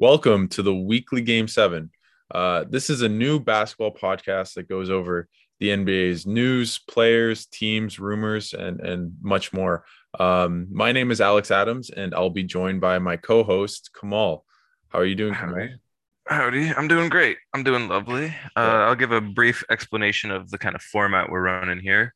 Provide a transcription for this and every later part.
Welcome to the weekly Game Seven. Uh, this is a new basketball podcast that goes over the NBA's news, players, teams, rumors, and and much more. Um, my name is Alex Adams, and I'll be joined by my co-host Kamal. How are you doing, Kamal? Howdy. Howdy. I'm doing great. I'm doing lovely. Uh, I'll give a brief explanation of the kind of format we're running here.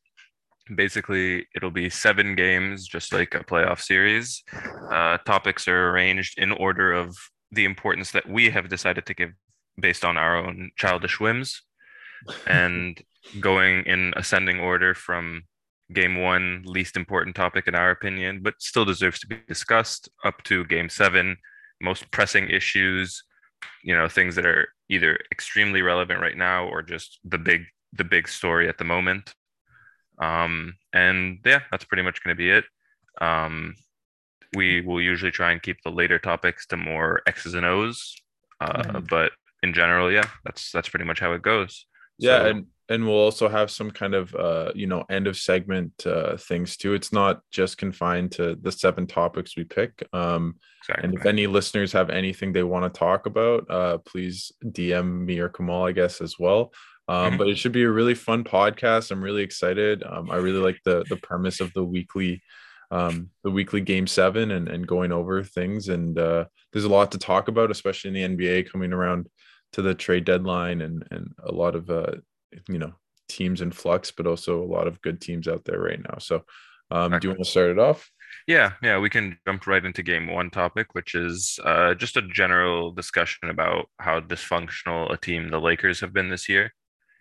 Basically, it'll be seven games, just like a playoff series. Uh, topics are arranged in order of the importance that we have decided to give based on our own childish whims and going in ascending order from game one, least important topic in our opinion, but still deserves to be discussed, up to game seven, most pressing issues, you know, things that are either extremely relevant right now or just the big the big story at the moment. Um, and yeah, that's pretty much going to be it. Um, we will usually try and keep the later topics to more X's and O's, uh, Mhm. but in general, yeah, that's that's pretty much how it goes. Yeah, So- and and we'll also have some kind of uh, you know end of segment uh, things too. It's not just confined to the seven topics we pick. Um, and if any listeners have anything they want to talk about, uh, please DM me or Kamal, I guess, as well. Um, Mhm. But it should be a really fun podcast. I'm really excited. Um, I really like the the premise of the weekly, um, the weekly game seven and and going over things. And uh, there's a lot to talk about, especially in the NBA coming around to the trade deadline and and a lot of uh, you know teams in flux, but also a lot of good teams out there right now. So, um, do you want to start it off? Yeah, yeah, we can jump right into game one topic, which is uh, just a general discussion about how dysfunctional a team the Lakers have been this year.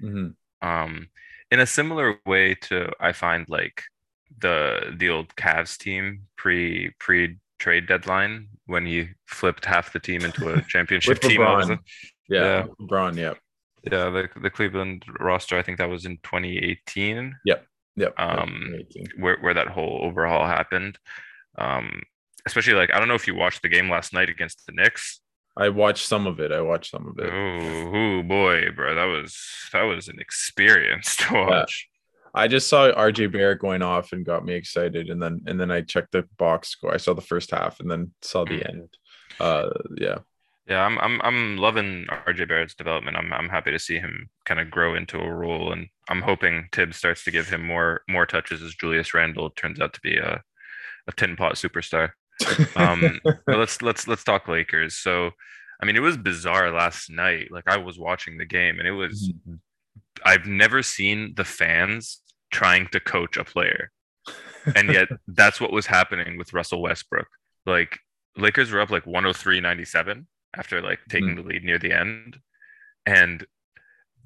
Mhm. Um, in a similar way to I find like the the old Cavs team pre pre trade deadline when he flipped half the team into a championship team. all of a LeBron. Yeah, Yeah. LeBron. Yeah, Yeah, the the Cleveland roster, I think that was in 2018. yep. Um, where where that whole overhaul happened. Um, especially like I don't know if you watched the game last night against the Knicks. I watched some of it. I watched some of it. Oh, boy, bro, that was that was an experience to watch. I just saw RJ Barrett going off and got me excited, and then and then I checked the box score. I saw the first half and then saw the Mm. end. Uh, yeah, Yeah, I'm I'm I'm loving RJ Barrett's development. I'm I'm happy to see him kind of grow into a role, and I'm hoping Thibs starts to give him more more touches as Julius Randle turns out to be a a tin pot superstar. Um, let's let's let's talk Lakers. So, I mean, it was bizarre last night. Like I was watching the game, and it was I've never seen the fans trying to coach a player, and yet that's what was happening with Russell Westbrook. Like Lakers were up like 103-97 after like mm-hmm. taking the lead near the end, and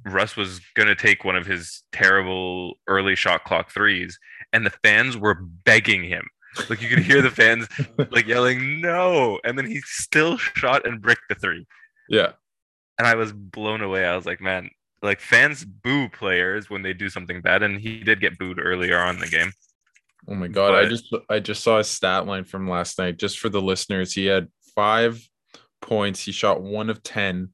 Russ was gonna take one of his terrible early shot clock threes, and the fans were begging him. Like you could hear the fans like yelling no, and then he still shot and bricked the three yeah. and I was blown away. I was like, man, like fans boo players when they do something bad, and he did get booed earlier on in the game. Oh my god! I just I just saw his stat line from last night. Just for the listeners, he had five points. He shot one of ten,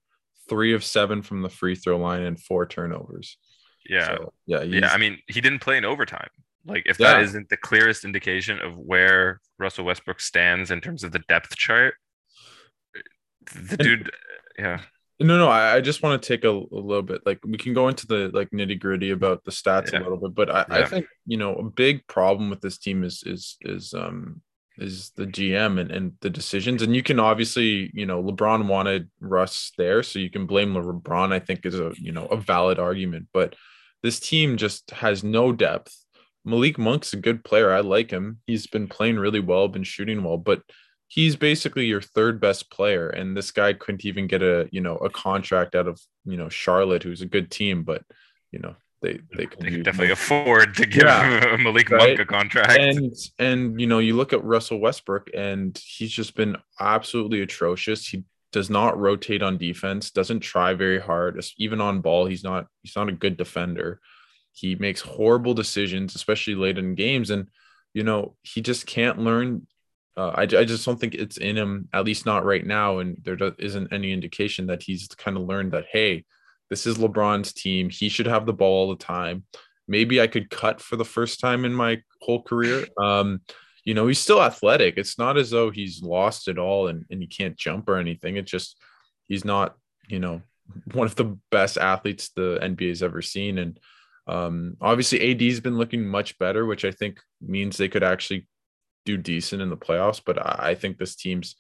three of seven from the free throw line, and four turnovers. Yeah, So, yeah, yeah. I mean, he didn't play in overtime. Like, if Yeah. that isn't the clearest indication of where Russell Westbrook stands in terms of the depth chart, the dude, yeah, No, no, I, I just want to take a, a little bit like we can go into the like nitty gritty about the stats Yeah. a little bit, but I, I think you know a big problem with this team is is is um is the GM and, and the decisions. And you can obviously, you know, LeBron wanted Russ there, so you can blame LeBron, I think is a you know a valid argument. But this team just has no depth. Malik Monk's a good player. I like him. He's been playing really well, been shooting well, but he's basically your third best player and this guy couldn't even get a you know a contract out of you know charlotte who's a good team but you know they they could they could definitely more. afford to give Yeah, Malik right. Monk a contract. and and you know you look at russell westbrook and he's just been absolutely atrocious he does not rotate on defense doesn't try very hard even on ball he's not he's not a good defender he makes horrible decisions especially late in games and you know he just can't learn uh, I, I just don't think it's in him at least not right now and there isn't any indication that he's kind of learned that hey this is lebron's team he should have the ball all the time maybe i could cut for the first time in my whole career um you know, he's still athletic. It's not as though he's lost it all and, and he can't jump or anything. It's just he's not, you know, one of the best athletes the NBA's ever seen. And um, obviously, AD's been looking much better, which I think means they could actually do decent in the playoffs. But I, think this team's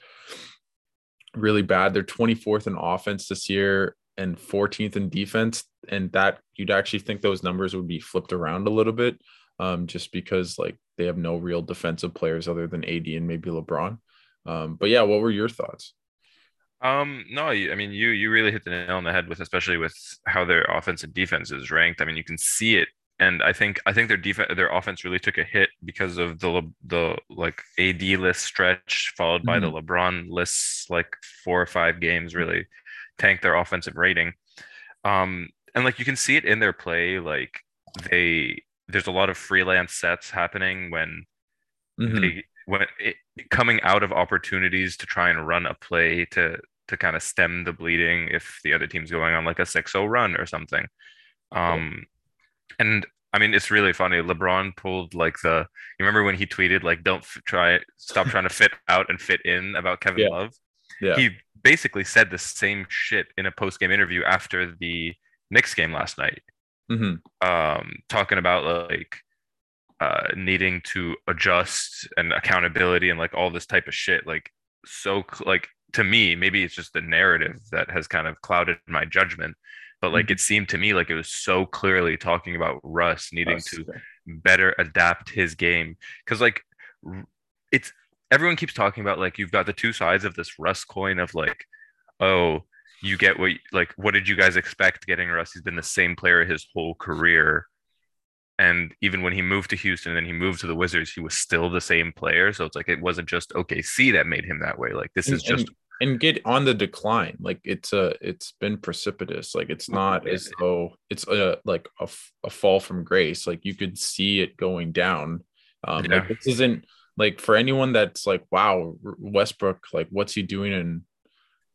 really bad. They're 24th in offense this year and 14th in defense. And that you'd actually think those numbers would be flipped around a little bit um, just because like they have no real defensive players other than AD and maybe LeBron. Um, but yeah, what were your thoughts? Um, no, I mean you you really hit the nail on the head with especially with how their offense and defense is ranked. I mean, you can see it, and I think I think their defense their offense really took a hit because of the the like AD list stretch followed by mm-hmm. the LeBron lists like four or five games really tanked their offensive rating. Um, and like you can see it in their play, like they there's a lot of freelance sets happening when mm-hmm. they when it, coming out of opportunities to try and run a play to to kind of stem the bleeding if the other team's going on like a 6-0 run or something. Um, and I mean, it's really funny. LeBron pulled like the. You remember when he tweeted like, "Don't f- try, stop trying to fit out and fit in" about Kevin yeah. Love. Yeah. He basically said the same shit in a post game interview after the Knicks game last night. Mm-hmm. Um, talking about like uh, needing to adjust and accountability and like all this type of shit. Like so, like to me, maybe it's just the narrative that has kind of clouded my judgment. But like mm-hmm. it seemed to me like it was so clearly talking about Russ needing Russ, to better adapt his game because like it's everyone keeps talking about like you've got the two sides of this Russ coin of like oh you get what like what did you guys expect getting Russ? He's been the same player his whole career. And even when he moved to Houston and then he moved to the Wizards, he was still the same player. So it's like it wasn't just OKC that made him that way. Like this and, is just and, and, get on the decline. Like it's a it's been precipitous. Like it's not as though it's a like a, a fall from grace. Like you could see it going down. Um yeah. like this isn't like for anyone that's like, wow, Westbrook, like what's he doing in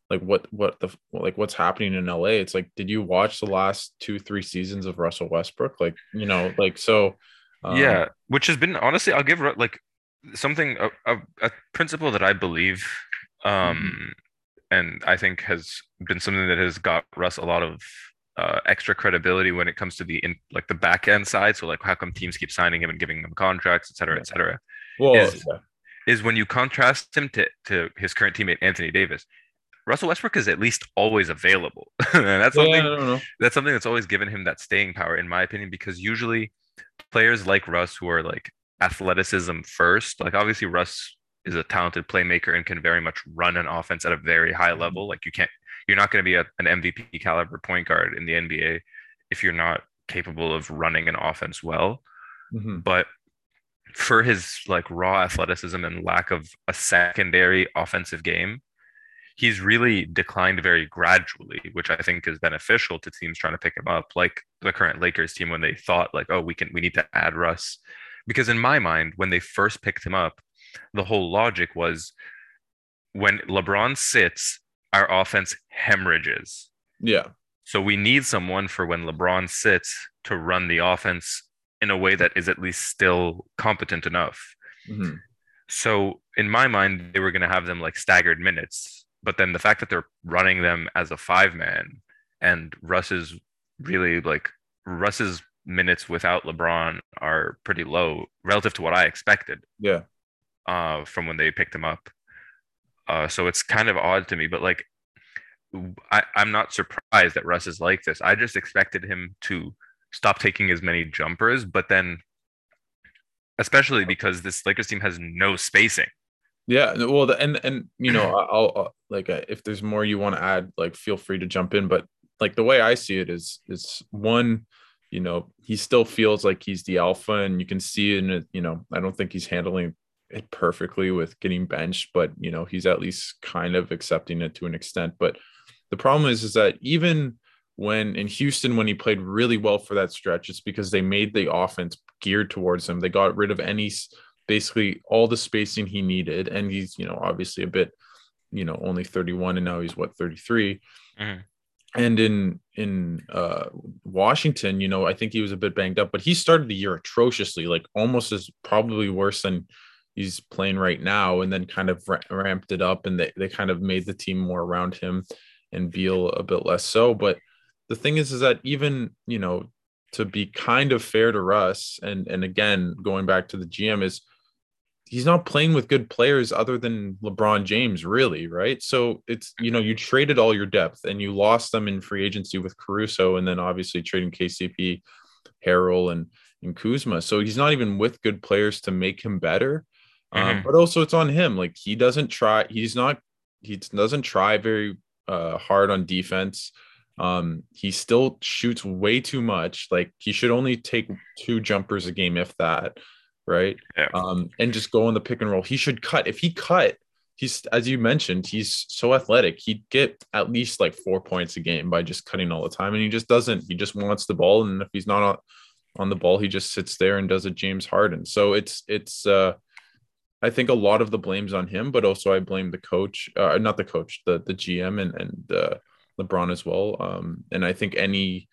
like what what the like what's happening in LA. It's like, did you watch the last two three seasons of Russell Westbrook? Like you know, like so. Um, yeah, which has been honestly, I'll give like something a, a, a principle that I believe, um, mm-hmm. and I think has been something that has got Russ a lot of uh, extra credibility when it comes to the in like the back end side. So like, how come teams keep signing him and giving him contracts, et cetera, et cetera. Well, is, yeah. is when you contrast him to to his current teammate Anthony Davis. Russell Westbrook is at least always available. and that's something yeah, that's something that's always given him that staying power, in my opinion, because usually players like Russ who are like athleticism first, like obviously Russ is a talented playmaker and can very much run an offense at a very high mm-hmm. level. Like you can't you're not going to be a, an MVP caliber point guard in the NBA if you're not capable of running an offense well. Mm-hmm. But for his like raw athleticism and lack of a secondary offensive game, he's really declined very gradually, which I think is beneficial to teams trying to pick him up, like the current Lakers team when they thought like, oh, we can we need to add Russ. Because in my mind, when they first picked him up, the whole logic was when LeBron sits, our offense hemorrhages. Yeah. So we need someone for when LeBron sits to run the offense in a way that is at least still competent enough. Mm-hmm. So in my mind, they were going to have them like staggered minutes but then the fact that they're running them as a five man and Russ is really like Russ's minutes without LeBron are pretty low relative to what I expected. Yeah. Uh, from when they picked him up. Uh, so it's kind of odd to me, but like, I, I'm not surprised that Russ is like this. I just expected him to stop taking as many jumpers, but then, especially because this Lakers team has no spacing. Yeah, well, the, and and you know, I'll, I'll like uh, if there's more you want to add, like feel free to jump in. But like the way I see it is, is one, you know, he still feels like he's the alpha, and you can see in it. You know, I don't think he's handling it perfectly with getting benched, but you know, he's at least kind of accepting it to an extent. But the problem is, is that even when in Houston, when he played really well for that stretch, it's because they made the offense geared towards him. They got rid of any basically all the spacing he needed. And he's, you know, obviously a bit, you know, only 31 and now he's what 33. Mm-hmm. And in in uh, Washington, you know, I think he was a bit banged up, but he started the year atrociously, like almost as probably worse than he's playing right now, and then kind of ramped it up, and they they kind of made the team more around him, and Beal a bit less so. But the thing is, is that even you know to be kind of fair to Russ, and and again going back to the GM is he's not playing with good players other than LeBron James, really, right? So it's you know you traded all your depth and you lost them in free agency with Caruso, and then obviously trading KCP, Harrell, and and Kuzma. So he's not even with good players to make him better. Mm-hmm. Um, but also it's on him. Like he doesn't try. He's not. He doesn't try very uh, hard on defense. Um, he still shoots way too much. Like he should only take two jumpers a game, if that right? Yeah. Um, and just go on the pick and roll. He should cut. If he cut, he's as you mentioned, he's so athletic. He'd get at least like four points a game by just cutting all the time. And he just doesn't. He just wants the ball. And if he's not on, on the ball, he just sits there and does a James Harden. So it's it's uh I think a lot of the blame's on him, but also I blame the coach, uh, not the coach, the the GM and and uh, LeBron as well. Um, and I think any,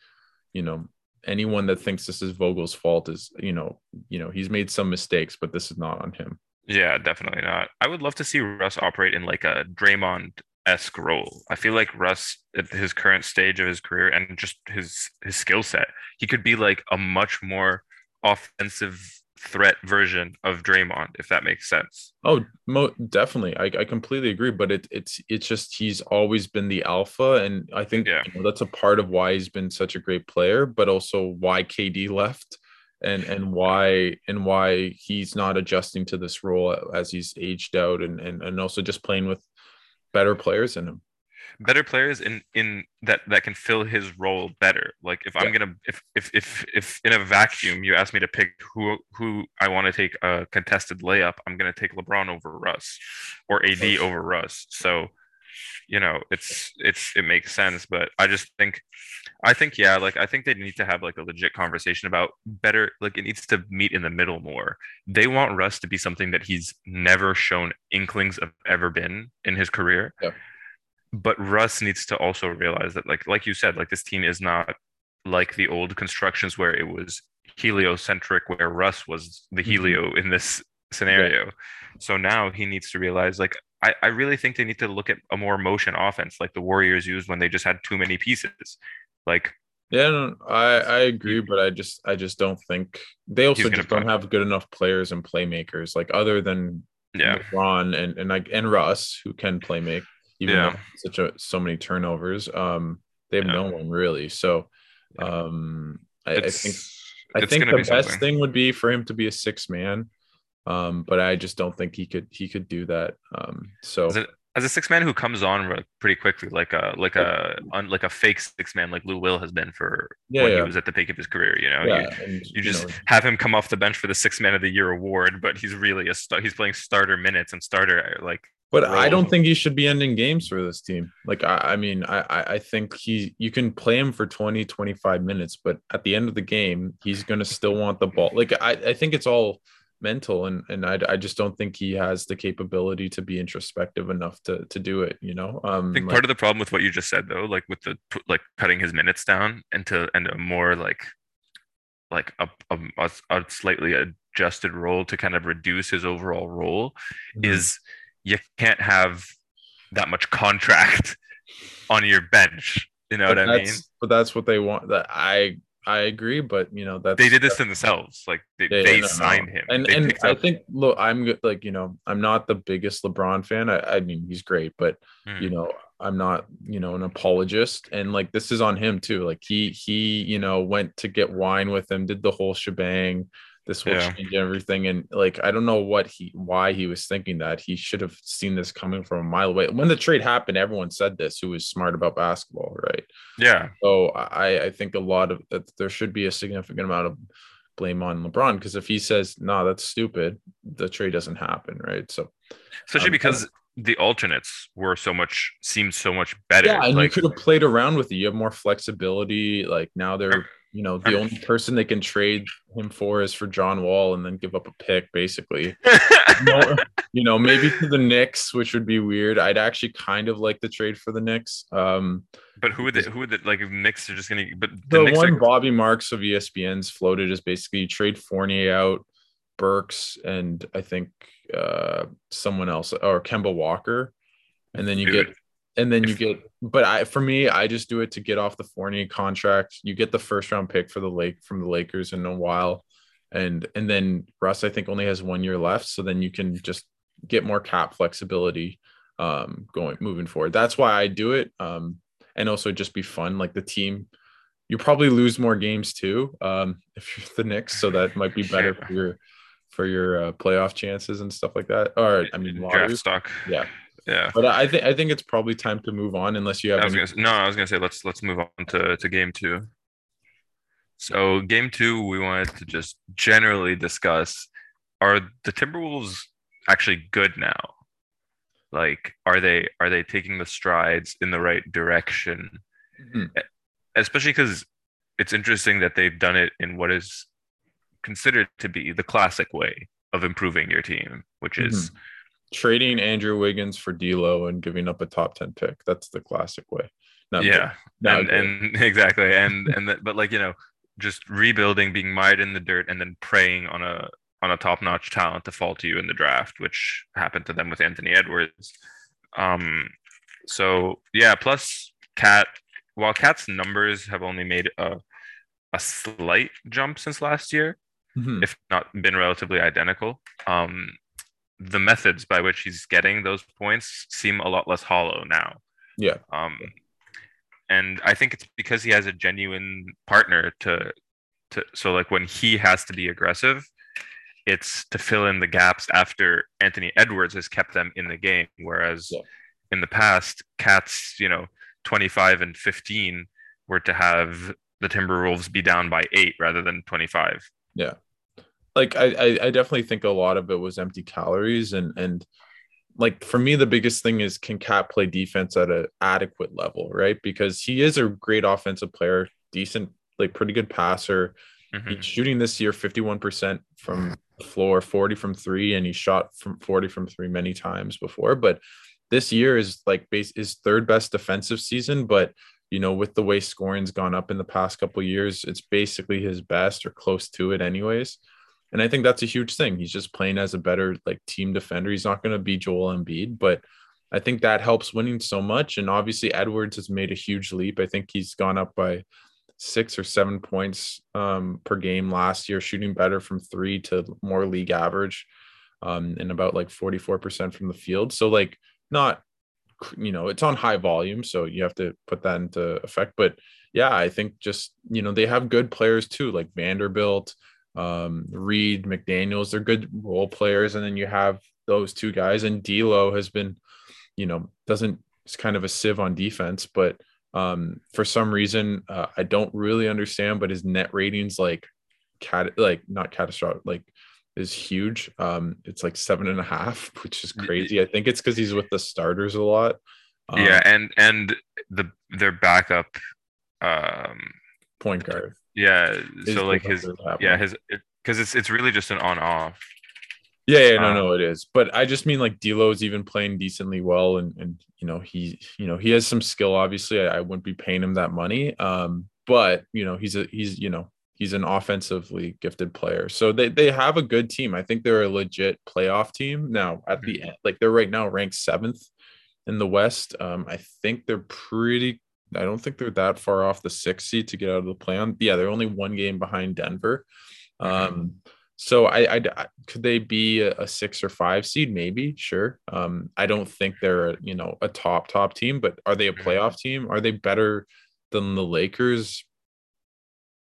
you know, anyone that thinks this is Vogel's fault is, you know, you know, he's made some mistakes, but this is not on him. Yeah, definitely not. I would love to see Russ operate in like a Draymond esque role. I feel like Russ at his current stage of his career and just his his skill set, he could be like a much more offensive threat version of Draymond, if that makes sense. Oh, mo- definitely. I, I completely agree. But it, it's it's just he's always been the alpha, and I think yeah. you know, that's a part of why he's been such a great player, but also why KD left, and and why and why he's not adjusting to this role as he's aged out, and and and also just playing with better players in him better players in in that that can fill his role better. Like if yeah. I'm gonna if if if if in a vacuum you ask me to pick who who I want to take a contested layup, I'm gonna take LeBron over Russ or AD over Russ. So you know it's it's it makes sense but i just think i think yeah like i think they need to have like a legit conversation about better like it needs to meet in the middle more they want russ to be something that he's never shown inklings of ever been in his career yeah but Russ needs to also realize that, like, like you said, like this team is not like the old constructions where it was heliocentric, where Russ was the mm-hmm. helio mm-hmm. in this scenario. Yeah. So now he needs to realize, like, I, I really think they need to look at a more motion offense, like the Warriors used when they just had too many pieces. Like, yeah, no, I I agree, but I just I just don't think they also just don't have good enough players and playmakers, like other than yeah, Ron and and like and Russ who can play make even yeah. such a so many turnovers. Um, they have yeah. no one really. So, um, I, I, think I think the best something. thing would be for him to be a six man. Um, but I just don't think he could he could do that. Um, so as a, as a six man who comes on pretty quickly, like a like a like a fake six man, like Lou Will has been for yeah, when yeah. he was at the peak of his career. You know, yeah, you, and, you just know, have him come off the bench for the six man of the year award, but he's really a star. He's playing starter minutes and starter like but I don't think he should be ending games for this team. Like, I, I mean, I, I think he, you can play him for 20, 25 minutes, but at the end of the game, he's going to still want the ball. Like, I, I think it's all mental. And, and I, I just don't think he has the capability to be introspective enough to, to do it, you know? Um, I think like, part of the problem with what you just said, though, like with the, like cutting his minutes down into to, and a more like, like a, a, a slightly adjusted role to kind of reduce his overall role mm-hmm. is – you can't have that much contract on your bench. You know but what I mean? But that's what they want. That I I agree, but you know that they did this themselves. Like they, they, signed him, and they and I think look, I'm like you know I'm not the biggest LeBron fan. I, I mean he's great, but hmm. you know I'm not you know an apologist, and like this is on him too. Like he he you know went to get wine with him, did the whole shebang this will yeah. change everything and like i don't know what he why he was thinking that. He should have seen this coming from a mile away. When the trade happened everyone said this who was smart about basketball right? Yeah. So i i think a lot of that there should be a significant amount of blame on lebron because if he says no nah, that's stupid the trade doesn't happen right? So especially um, because the alternates were so much seemed so much better yeah and like, you could have played around with it. You have more flexibility like now they're you know, the only person they can trade him for is for John Wall and then give up a pick, basically. you know, maybe to the Knicks, which would be weird. I'd actually kind of like the trade for the Knicks. Um, but who would they, who would they, like if Knicks are just gonna but the, the Knicks one are... Bobby Marks of ESPN's floated is basically trade Fournier out, Burks, and I think uh someone else or Kemba Walker, and then you Dude. get and then you get but I for me I just do it to get off the Fournier contract. You get the first round pick for the Lake from the Lakers in a while, and and then Russ I think only has one year left, so then you can just get more cap flexibility um going moving forward. That's why I do it. Um and also just be fun like the team you probably lose more games too um if you're the Knicks, so that might be better for your for your uh, playoff chances and stuff like that. Or I mean, draft lottery. stock. yeah. Yeah. But I think I think it's probably time to move on unless you have. I was any- gonna say, no, I was gonna say let's let's move on to, to game two. So game two, we wanted to just generally discuss are the Timberwolves actually good now? Like are they are they taking the strides in the right direction? Mhm. Especially because it's interesting that they've done it in what is considered to be the classic way of improving your team, which is trading Andrew Wiggins for D'Lo and giving up a top ten pick. That's the classic way. Yeah and, and exactly and and that, but like you know just rebuilding being mired in the dirt and then preying on a on a top-notch talent to fall to you in the draft which happened to them with anthony edwards um so yeah plus cat while cat's numbers have only made a a slight jump since last year Mhm. if not been relatively identical um the methods by which he's getting those points seem a lot less hollow now yeah, um, and I think it's because he has a genuine partner to to so like when he has to be aggressive, it's to fill in the gaps after Anthony Edwards has kept them in the game. Whereas Yeah. in the past, Cats, you know, 25 and 15 were to have the Timberwolves be down by eight rather than 25. Like I, I I definitely think a lot of it was empty calories and and like for me the biggest thing is can Cat play defense at an adequate level, right? Because he is a great offensive player, decent, like pretty good passer. Mhm. He's shooting this year 51% from the floor, 40 from three, and he shot from 40 from three many times before. But this year is like base his third best defensive season. But you know, with the way scoring's gone up in the past couple of years, it's basically his best or close to it, anyways. And I think that's a huge thing. He's just playing as a better like team defender. He's not going to be Joel Embiid, but I think that helps winning so much. And obviously, Edwards has made a huge leap. I think he's gone up by six or seven points um, per game last year, shooting better from three to more league average, um, and about like 44% from the field. So, like, not, you know, it's on high volume. So you have to put that into effect. But yeah, I think just, you know, they have good players too, like Vanderbilt, um, Reid, McDaniels. They're good role players. And then you have those two guys. And D'Lo has been, you know, doesn't, it's kind of a sieve on defense, but um, for some reason, uh, I don't really understand, but his net ratings like cat like not catastrophic, like is huge. Um, it's like seven and a half, which is crazy. I think it's because he's with the starters a lot. Um, yeah, and and the their backup, um, point guard. Yeah. So like his yeah his because it's it's really just an on off. Yeah, yeah, no, Um, no, it is. But I just mean like D'Lo's even playing decently well, and and you know he, you know he has some skill. Obviously, I, I wouldn't be paying him that money. Um, but you know he's a he's you know he's an offensively gifted player. So they they have a good team. I think they're a legit playoff team now. At the end, like they're right now ranked seventh in the West. Um, I think they're pretty. I don't think they're that far off the sixth seed to get out of the play on. Yeah, they're only one game behind Denver. Mhm. Um, so I, I, could they be a, six or five seed? Maybe, sure. Um, I don't think they're you know a top top team, but are they a Mhm. playoff team? Are they better than the Lakers?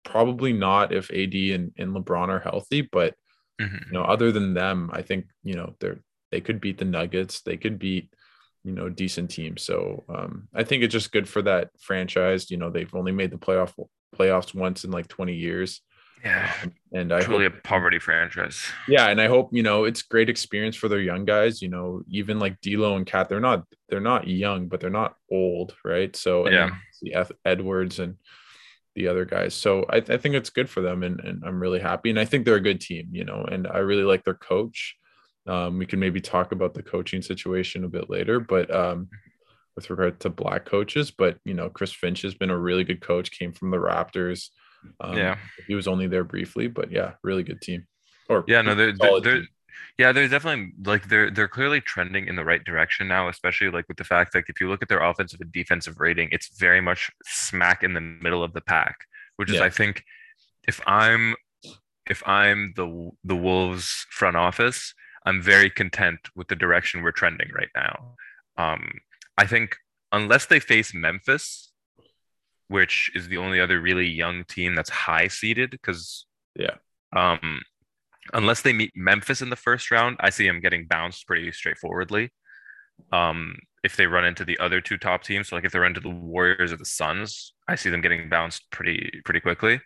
Probably not if AD and, and LeBron are healthy, but Mhm. you know, other than them, I think you know they're they could beat the Nuggets. They could beat you know decent team. So um, I think it's just good for that franchise. You know, they've only made the playoff playoffs once in like 20 years. Yeah, Um, and I truly hope, a poverty franchise. yeah, and I hope you know it's great experience for their young guys. You know, even like D'Lo and Cat, they're not they're not young, but they're not old, right? So Yeah. the Edwards and the other guys. So I, I think it's good for them, and, and I'm really happy. And I think they're a good team, you know, and I really like their coach. Um, we can maybe talk about the coaching situation a bit later, but um, with regard to black coaches, but you know, Chris Finch has been a really good coach. Came from the Raptors. Um, Yeah. he was only there briefly, but yeah, really good team. Or Yeah, no, they're they're, they're. Yeah, there's definitely like they're they're clearly trending in the right direction now, especially like with the fact that if you look at their offensive and defensive rating, it's very much smack in the middle of the pack, which is Yeah. I think if I'm if I'm the the Wolves front office, I'm very content with the direction we're trending right now. Um, I think unless they face Memphis, which is the only other really young team that's high seeded, because Yeah. um, unless they meet Memphis in the first round, I see them getting bounced pretty straightforwardly. Um, if they run into the other two top teams, so like if they run into the Warriors or the Suns, I see them getting bounced pretty pretty quickly.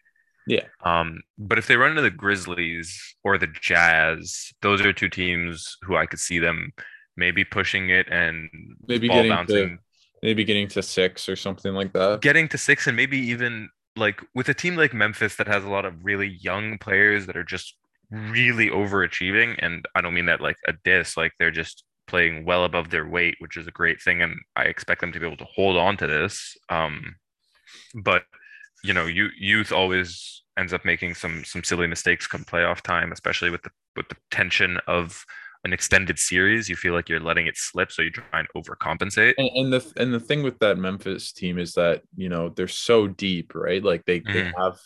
Yeah. Um, but if they run into the Grizzlies or the Jazz, those are two teams who I could see them maybe pushing it and Maybe ball getting bouncing, to maybe getting to six or something like that. getting to six, and maybe even like with a team like Memphis that has a lot of really young players that are just really overachieving. And I don't mean that like a diss, like they're just playing well above their weight, which is a great thing. And I expect them to be able to hold on to this. Um, but you know, you, youth always ends up making some some silly mistakes come playoff time, especially with the with the tension of an extended series. You feel like you're letting it slip, so you try and overcompensate. And, and the and the thing with that Memphis team is that you know they're so deep, right? Like they they Mhm. have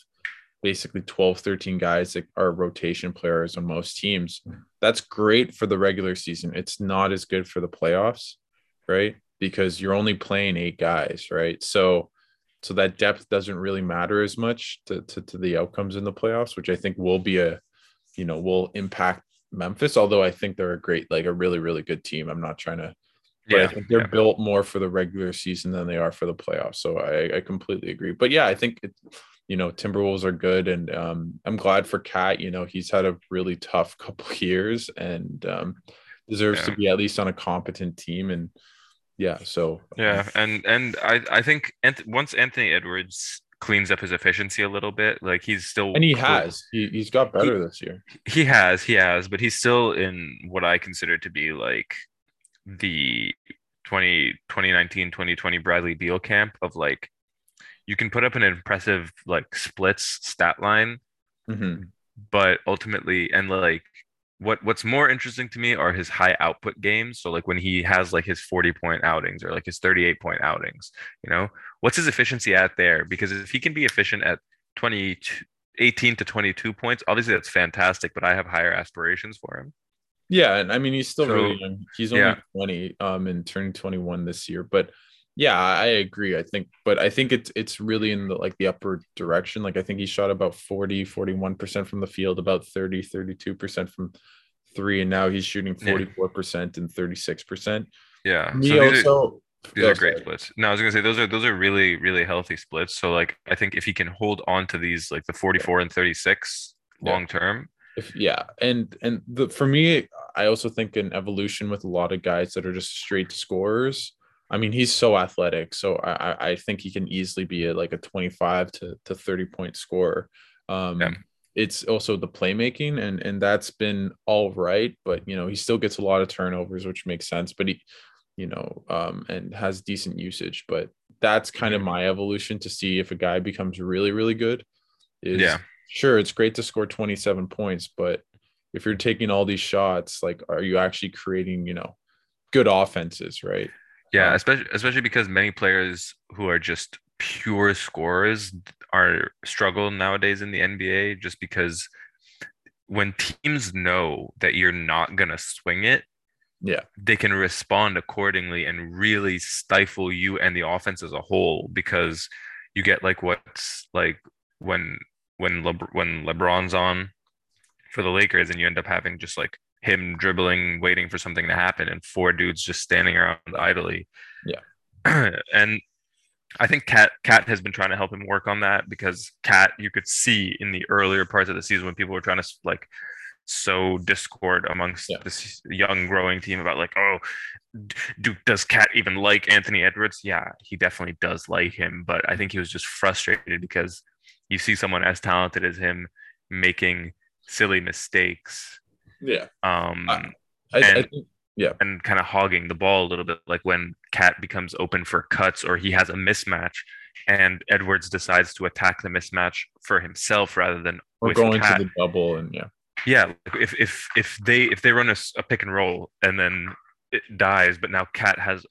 basically 12, 13 guys that are rotation players on most teams. That's great for the regular season. It's not as good for the playoffs, right? Because you're only playing eight guys, right? So so that depth doesn't really matter as much to, to, to the outcomes in the playoffs, which I think will be a, you know, will impact Memphis. Although I think they're a great, like a really, really good team. I'm not trying to but I think they're yeah. built more for the regular season than they are for the playoffs. So I, I completely agree. But yeah, I think it, you know Timberwolves are good, and um, I'm glad for Cat. You know he's had a really tough couple years and um, deserves to be at least on a competent team. And yeah, so Yeah, and and I I think once Anthony Edwards cleans up his efficiency a little bit, like he's still and he cl- has he, he's got better this year. he has he has, but he's still in what I consider to be like the 20 2019 2020 Bradley Beal camp of like you can put up an impressive like splits stat line Mhm. but ultimately and like what what's more interesting to me are his high output games so like when he has like his 40 point outings or like his 38 point outings you know what's his efficiency at there because if he can be efficient at 20 18 to 22 points obviously that's fantastic but i have higher aspirations for him Yeah, and I mean he's still So, really young. He's only yeah. 20 um and turning 21 this year. But yeah, I agree. I think but I think it's it's really in the like the upper direction. Like I think he shot about 40, 41% from the field, about 30, 32% from three, and now he's shooting 44% and 36%. yeah Me so these are, also these are great splits no i was gonna say those are those are really really healthy splits so like i think if he can hold on to these like the 44 and 36 Yeah. long term If yeah, and and the for me, I also think an evolution with a lot of guys that are just straight scorers. I mean, he's so athletic, so I I- think he can easily be a, like a twenty five to to thirty point scorer. Um, Yeah. It's also the playmaking, and and that's been all right, but you know he still gets a lot of turnovers, which makes sense. But he, you know, um, and has decent usage. But that's kind of my evolution to see if a guy becomes really really good. Is Yeah. sure it's great to score 27 points but if you're taking all these shots like are you actually creating you know good offenses right Yeah, especially especially because many players who are just pure scorers are struggle nowadays in the NBA just because when teams know that you're not gonna swing it, Yeah. they can respond accordingly and really stifle you and the offense as a whole because you get like what's like when when Lebr- when LeBron's on for the Lakers and you end up having just like him dribbling, waiting for something to happen, and four dudes just standing around idly. Yeah. and I think Cat Cat has been trying to help him work on that because Cat, you could see in the earlier parts of the season when people were trying to like sow discord amongst Yeah. this young growing team about like, oh, do does Cat even like Anthony Edwards? Yeah, he definitely does like him, but I think he was just frustrated because you see someone as talented as him making silly mistakes yeah um I- I, I And- think and kind of hogging the ball a little bit like when cat becomes open for cuts or he has a mismatch and edwards decides to attack the mismatch for himself rather than we're going cat to the double and yeah Yeah, if if if they if they run a, a pick and roll and then it dies, but now Cat has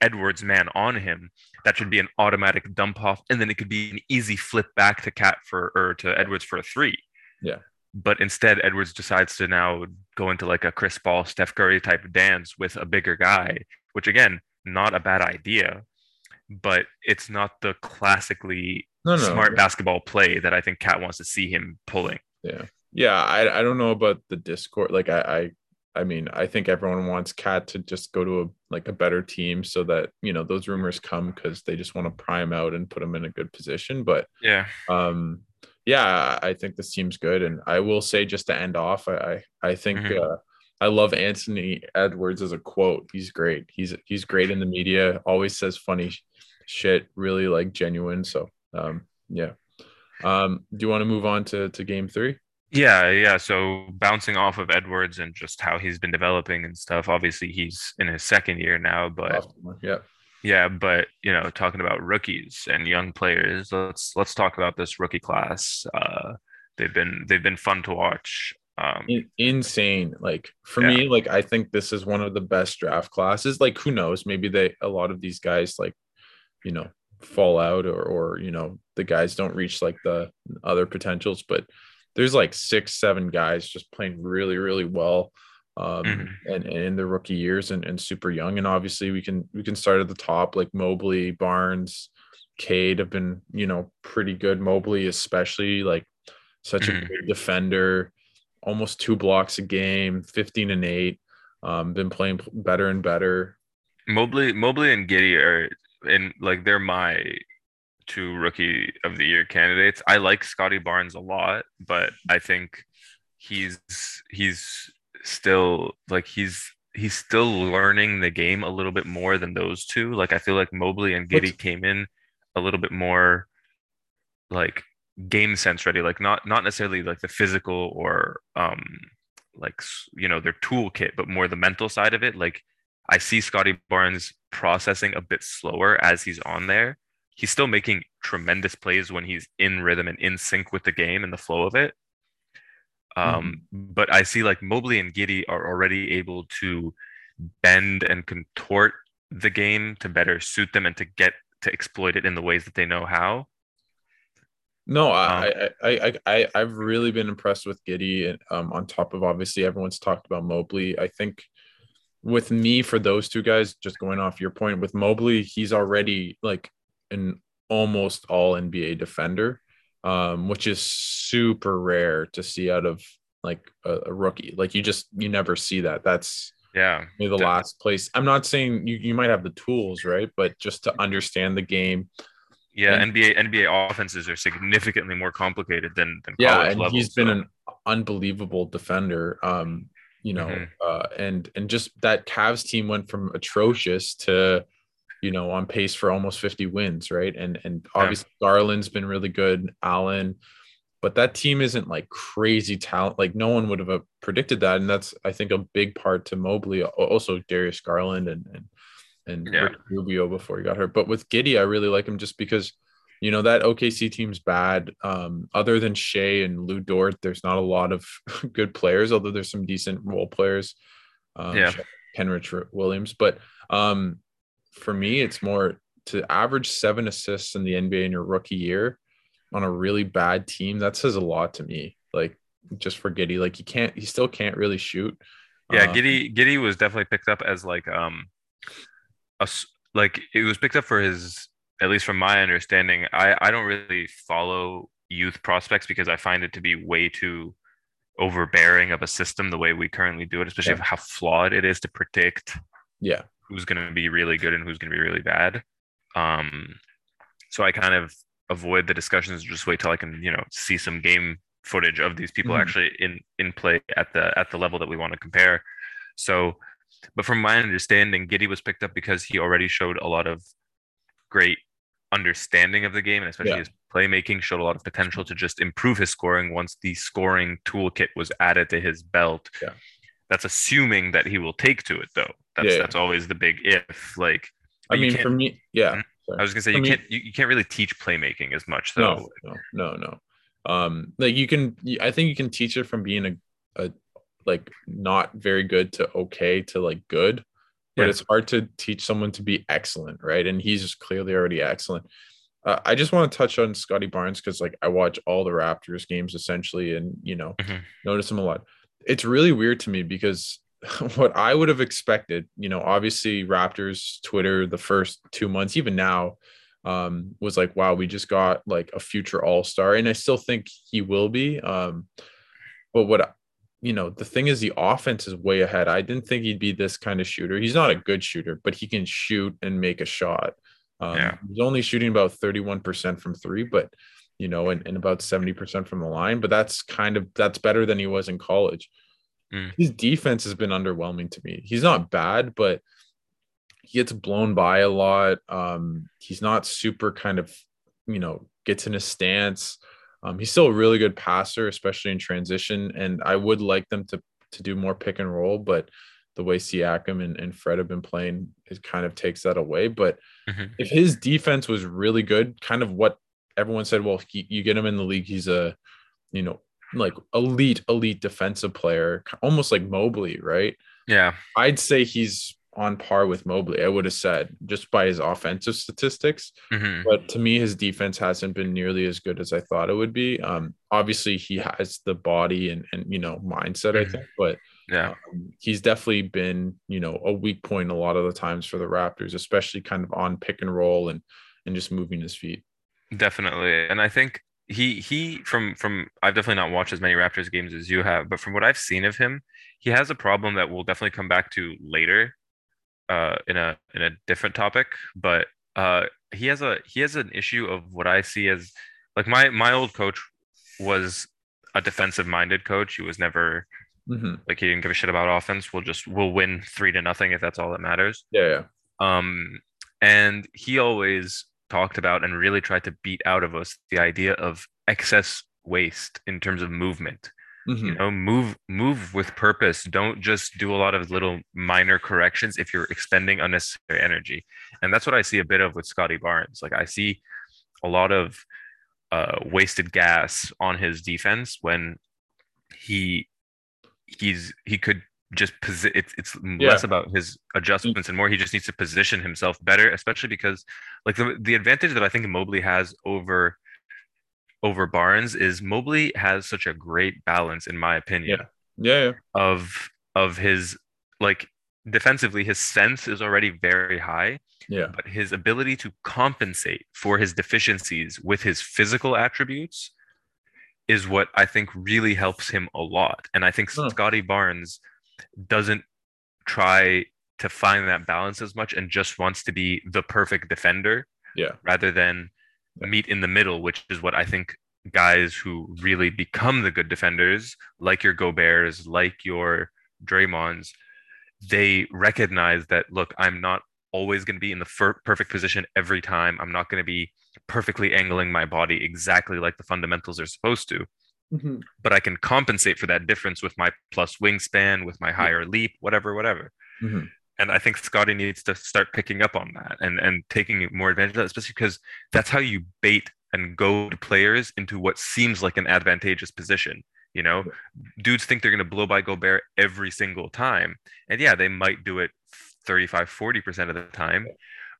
Edwards man on him, that should be an automatic dump off, and then it could be an easy flip back to Cat for or to Edwards for a three. Yeah. But instead, Edwards decides to now go into like a Chris Paul, Steph Curry type dance with a bigger guy, which again, not a bad idea, but it's not the classically No, no. smart basketball play that I think Cat wants to see him pulling. Yeah. Yeah. I, I don't know about the Discord. Like I, I I mean, I think everyone wants Cat to just go to a like a better team so that you know those rumors come because they just want to prime out and put him in a good position. But Yeah. um, yeah, I think this team's good, and I will say just to end off, I I, I think Mhm. uh, I love Anthony Edwards as a quote. He's great. He's he's great in the media. Always says funny shit. Really like genuine. So um, yeah. Um, do you want to move on to to game three? Yeah, yeah. So bouncing off of Edwards and just how he's been developing and stuff. Obviously, he's in his second year now, but Yeah. Yeah, but you know, talking about rookies and young players, let's let's talk about this rookie class. Uh, they've been they've been fun to watch. Um, in- insane. Like for Yeah. me, like I think this is one of the best draft classes. Like who knows? Maybe they a lot of these guys like, you know, fall out or or you know the guys don't reach like the other potentials. But there's like six, seven guys just playing really, really well. Um Mhm. and, and in their rookie years and, and super young. And obviously we can we can start at the top, like Mobley, Barnes, Cade have been, you know, pretty good. Mobley, especially like such a Mhm. great defender, almost two blocks a game, 15 and eight. Um, been playing better and better. Mobley, Mobley and Giddey are and like they're my two rookie of the year candidates. I like Scottie Barnes a lot, but I think he's he's still like he's he's still learning the game a little bit more than those two. Like I feel like Mobley and Giddey What's- came in a little bit more like game sense ready, like not not necessarily like the physical or um like you know their toolkit, but more the mental side of it. Like I see Scottie Barnes processing a bit slower as he's on there. He's still making tremendous plays when he's in rhythm and in sync with the game and the flow of it. Um, but I see like Mobley and Giddey are already able to bend and contort the game to better suit them and to get to exploit it in the ways that they know how. No, Um, I, I, I, I, I, I've really been impressed with Giddey. And um, on top of obviously everyone's talked about Mobley. I think with me for those two guys, just going off your point with Mobley, he's already like an almost all NBA defender, um, which is super rare to see out of like a, a rookie. Like you just you never see that. That's Yeah. maybe the Def- last place. I'm not saying you, you might have the tools, right? But just to understand the game, Yeah. And- NBA NBA offenses are significantly more complicated than than yeah college and levels, he's been an unbelievable defender um you know Mhm. uh and and just that Cavs team went from atrocious to you know on pace for almost 50 wins right and and obviously Garland's been really good Allen but that team isn't like crazy talent like no one would have uh, predicted that and that's I think a big part to Mobley also Darius Garland and and and Yeah. Rubio before he got hurt but with Giddey I really like him just because you know that OKC team's bad. Um, other than Shai and Lu Dort, there's not a lot of good players. Although there's some decent role players. Um, Yeah. Kenrich Williams, but um, for me, it's more to average seven assists in the NBA in your rookie year on a really bad team. That says a lot to me. Like just for Giddey, like he can't, he still can't really shoot. Yeah, Um, Giddey Giddey was definitely picked up as like um a like it was picked up for his at least from my understanding. I I don't really follow youth prospects because I find it to be way too overbearing of a system the way we currently do it, especially Yeah. how flawed it is to predict Yeah, who's going to be really good and who's going to be really bad. Um, so I kind of avoid the discussions. Just wait till I can, you know, see some game footage of these people Mhm. actually in in play at the at the level that we want to compare. So, but from my understanding, Giddey was picked up because he already showed a lot of great understanding of the game and especially Yeah. his playmaking showed a lot of potential to just improve his scoring once the scoring toolkit was added to his belt. Yeah. That's assuming that he will take to it though. That's Yeah, yeah. that's always the big if. Like I mean, for me, yeah. Mhm. sorry. I was gonna say For you me- can't you, you can't really teach playmaking as much though. No, no, no, no. Um, like you can, I think you can teach it from being a, a like not very good to okay to like good, but yeah. it's hard to teach someone to be excellent, right? And he's just clearly already excellent. Uh, I just want to touch on Scottie Barnes because like I watch all the Raptors games essentially, and you know, mm-hmm. notice him a lot. It's really weird to me because what I would have expected, you know, obviously Raptors Twitter the first two months, even now, um, was like, wow, we just got like a future all star. And I still think he will be. Um, but what, you know, the thing is, the offense is way ahead. I didn't think he'd be this kind of shooter. He's not a good shooter, but he can shoot and make a shot. Um, yeah. He's only shooting about 31% from three, but, you know, and, and about 70% from the line. But that's kind of, that's better than he was in college. Mm. His defense has been underwhelming to me. He's not bad, but he gets blown by a lot. Um, he's not super kind of, you know, gets in his stance. Um, he's still a really good passer, especially in transition. And I would like them to to do more pick and roll, but the way Siakam and, and Fred have been playing, it kind of takes that away. But mm-hmm. if his defense was really good, kind of what everyone said, well, he, you get him in the league, he's a, you know, like elite, elite defensive player, almost like Mobley, right? Yeah. I'd say he's on par with Mobley, I would have said, just by his offensive statistics. Mm-hmm. But to me, his defense hasn't been nearly as good as I thought it would be. Um, obviously, he has the body and, and you know, mindset, mm-hmm. I think, but yeah, um, he's definitely been, you know, a weak point a lot of the times for the Raptors, especially kind of on pick and roll and and just moving his feet. Definitely. And I think he he from from I've definitely not watched as many Raptors games as you have, but from what I've seen of him, he has a problem that we'll definitely come back to later uh in a in a different topic, but uh he has a he has an issue of what I see as like my my old coach was a defensive minded coach. He was never mm-hmm. like he didn't give a shit about offense. We'll just we'll win three to nothing if that's all that matters. Yeah, yeah. Um and he always talked about and really tried to beat out of us the idea of excess waste in terms of movement. Mm-hmm. You know, move move with purpose. Don't just do a lot of little minor corrections if you're expending unnecessary energy. And that's what I see a bit of with Scottie Barnes. Like I see a lot of uh, wasted gas on his defense when he he's he could just posi- it's it's yeah. less about his mm. adjustments and more he just needs to position himself better especially because like the, the advantage that i think mobley has over over barnes is mobley has such a great balance in my opinion yeah yeah, yeah. of of his like defensively his sense is already very high yeah but his ability to compensate for his deficiencies with his physical attributes is what i think really helps him a lot and i think hmm. huh. scottie barnes doesn't try to find that balance as much and just wants to be the perfect defender. Yeah. Rather than meet in the middle, which is what I think guys who really become the good defenders, like your Gobert's, like your Draymonds, they recognize that look, I'm not always going to be in the fir- perfect position every time. I'm not going to be perfectly angling my body exactly like the fundamentals are supposed to mm-hmm. but I can compensate for that difference with my plus wingspan, with my higher leap, whatever, whatever. Mm-hmm. And I think Scottie needs to start picking up on that and and taking more advantage of that, especially because that's how you bait and goad players into what seems like an advantageous position. You know, dudes think they're going to blow by Gobert every single time. And yeah, they might do it 35, 40% of the time.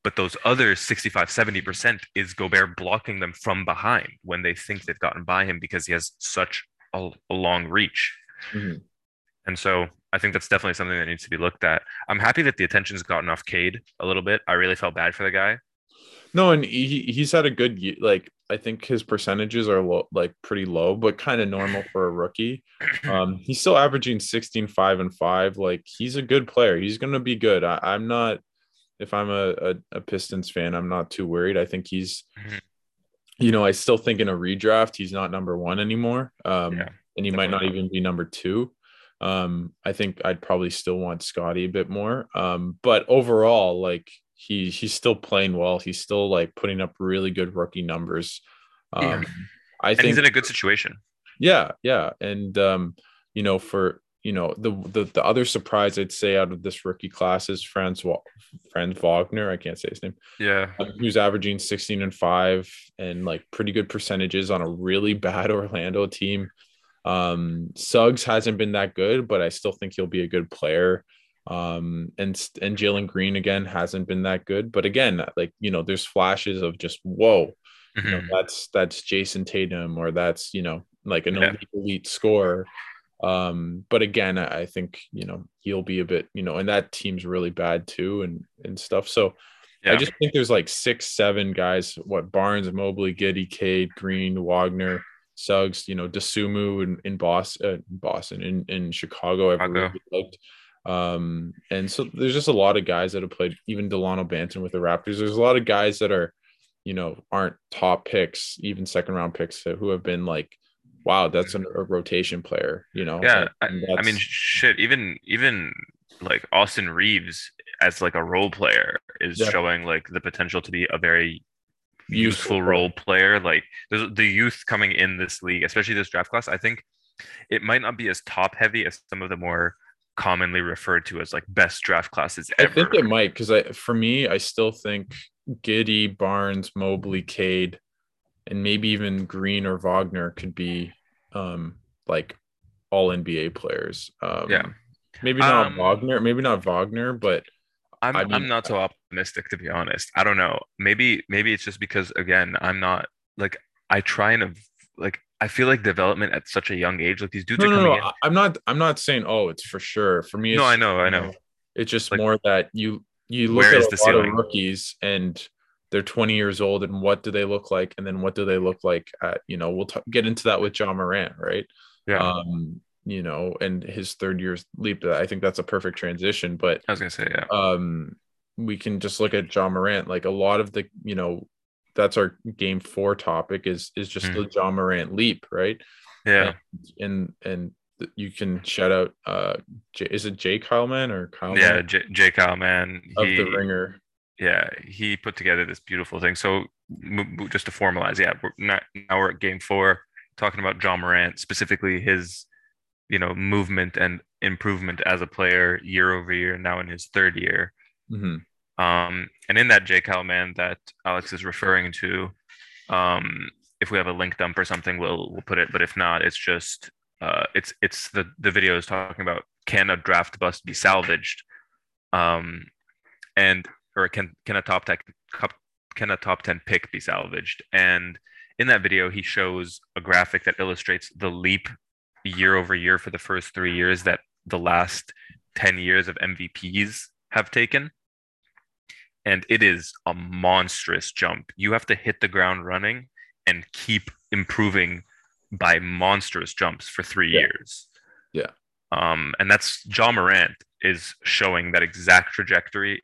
But those other 65, 70% is Gobert blocking them from behind when they think they've gotten by him because he has such a, a long reach. Mm-hmm. And so I think that's definitely something that needs to be looked at. I'm happy that the attention's gotten off Cade a little bit. I really felt bad for the guy. No, and he he's had a good like I think his percentages are low, like pretty low, but kind of normal for a rookie. Um, he's still averaging 16, 5, and 5. Like he's a good player. He's gonna be good. I, I'm not if I'm a, a, a Pistons fan, I'm not too worried. I think he's, mm-hmm. you know, I still think in a redraft, he's not number one anymore. Um, yeah, and he might not even be number two. Um, I think I'd probably still want Scottie a bit more. Um, but overall, like he he's still playing well. He's still like putting up really good rookie numbers. Um, yeah. I and think he's in a good situation. Yeah, yeah, and um, you know, for you know, the, the the other surprise I'd say out of this rookie class is Franz Franz Wagner. I can't say his name. Yeah, um, who's averaging 16 and five and like pretty good percentages on a really bad Orlando team. Um, Suggs hasn't been that good, but I still think he'll be a good player. Um, and and Jalen Green again hasn't been that good, but again, like you know, there's flashes of just whoa, mm-hmm. you know, mm-hmm. that's that's Jayson Tatum or that's you know like an yeah. elite, elite scorer. Um, but again, I think you know he'll be a bit, you know, and that team's really bad too, and and stuff. So yeah. I just think there's like six, seven guys. What Barnes, Mobley, Giddey, Cade, Green, Wagner, Suggs, you know, Dosunmu in, in Boston, uh, Boston, in in Chicago. I've really liked. Um, and so there's just a lot of guys that have played, even Dalano Banton with the Raptors. There's a lot of guys that are, you know, aren't top picks, even second round picks, who have been like wow, that's an, a rotation player, you know? Yeah. I, I, mean, shit, even, even like Austin Reaves as like a role player is yeah. showing like the potential to be a very useful, useful role player. Like there's the youth coming in this league, especially this draft class, I think it might not be as top heavy as some of the more commonly referred to as like best draft classes ever. I think it might because I for me, I still think Giddey, Barnes, Mobley, Cade and maybe even Green or Wagner could be um, like all NBA players. Um, yeah, maybe not um, Wagner, maybe not Wagner, but I'm I mean, I'm not so optimistic to be honest. I don't know. Maybe maybe it's just because again I'm not like I try and like I feel like development at such a young age, like these dudes no, are coming no, no. in. I'm not I'm not saying oh it's for sure. For me, no, I know, I know. It's just like, more that you you look at a lot ceiling? of rookies and they're 20 years old and what do they look like? And then what do they look like at you know we'll t- get into that with Ja Morant right? Yeah. Um you know and his third year's leap i think that's a perfect transition but i was gonna say yeah. um we can just look at Ja Morant like a lot of the you know that's our game four topic is is just mm. the Ja Morant leap right? Yeah. And and, and you can shout out uh J- is it J. Kyle Mann or Kyle yeah J, Jay Kyleman. Of he, the ringer yeah, he put together this beautiful thing. So just to formalize, yeah, we're not, now we're at game four, talking about Ja Morant, specifically his, you know, movement and improvement as a player year over year, now in his third year. Mm-hmm. Um, and in that J. Kyle Mann that Alex is referring to, um, if we have a link dump or something, we'll we'll put it. But if not, it's just uh, it's it's the the video is talking about can a draft bust be salvaged, um, and or can can a top 10 can a top 10 pick be salvaged? And in that video he shows a graphic that illustrates the leap year over year for the first 3 years that the last 10 years of MVPs have taken. And it is a monstrous jump. You have to hit the ground running and keep improving by monstrous jumps for 3 yeah. years. Yeah. Um and that's Ja Morant is showing that exact trajectory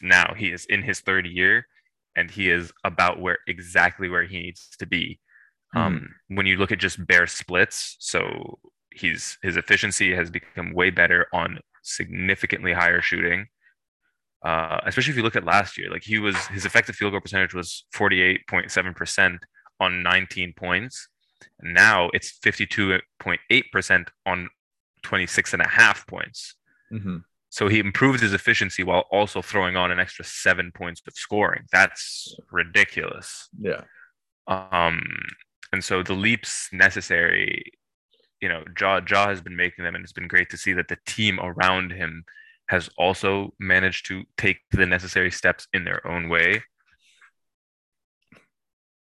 now he is in his third year and he is about where exactly where he needs to be mm. um, when you look at just bare splits so he's his efficiency has become way better on significantly higher shooting uh, especially if you look at last year like he was his effective field goal percentage was 48.7% on 19 points now it's 52.8% on 26 and a half points mm-hmm. So he improved his efficiency while also throwing on an extra seven points of scoring. That's ridiculous. Yeah. Um, and so the leaps necessary, you know, Jaw Ja has been making them, and it's been great to see that the team around him has also managed to take the necessary steps in their own way.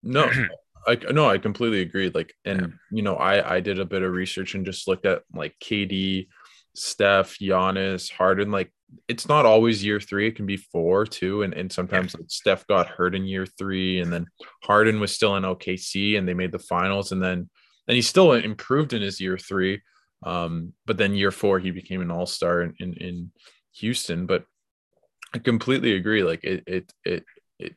No, I no, I completely agree. Like, and yeah. you know, I I did a bit of research and just looked at like KD Steph, Giannis, Harden, like it's not always year three. It can be four too. And, and sometimes like, Steph got hurt in year three, and then Harden was still in OKC and they made the finals. And then and he still improved in his year three. Um, but then year four, he became an all-star in, in, in Houston. But I completely agree. Like it it it,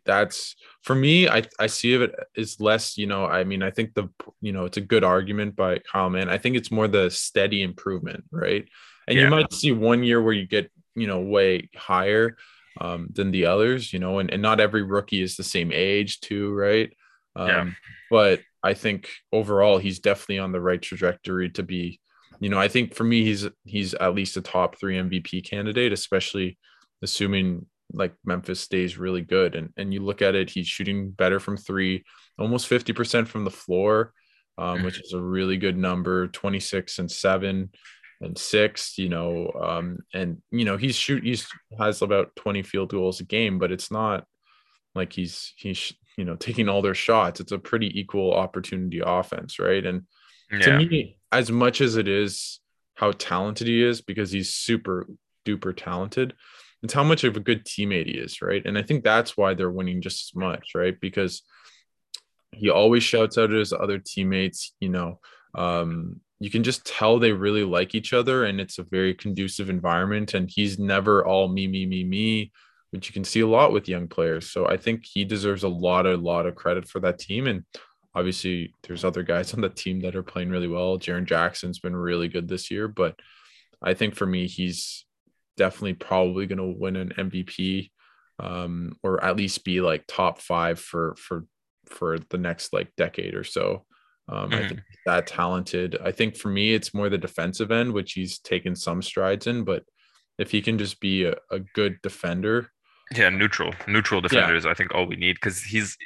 that's for me I, I see it as less you know i mean i think the you know it's a good argument by Kyle Mann i think it's more the steady improvement right and yeah. you might see one year where you get you know way higher um, than the others you know and, and not every rookie is the same age too right um, yeah. but i think overall he's definitely on the right trajectory to be you know, I think for me, he's he's at least a top three MVP candidate, especially assuming like Memphis stays really good. And and you look at it, he's shooting better from three, almost 50% from the floor, um, which is a really good number, 26 and seven and six, you know, um, and you know, he's shoot he's has about 20 field goals a game, but it's not like he's he's you know taking all their shots. It's a pretty equal opportunity offense, right? And yeah. to me, as much as it is how talented he is, because he's super duper talented, it's how much of a good teammate he is, right? And I think that's why they're winning just as much, right? Because he always shouts out at his other teammates, you know, um, you can just tell they really like each other and it's a very conducive environment. And he's never all me, me, me, me, which you can see a lot with young players. So I think he deserves a lot, a lot of credit for that team. And obviously, there's other guys on the team that are playing really well. Jaren Jackson's been really good this year, but I think for me, he's definitely probably going to win an MVP um, or at least be like top five for for for the next like decade or so. Um, mm-hmm. I think that talented. I think for me, it's more the defensive end, which he's taken some strides in. But if he can just be a, a good defender, yeah, neutral, neutral defenders. Yeah. I think all we need because he's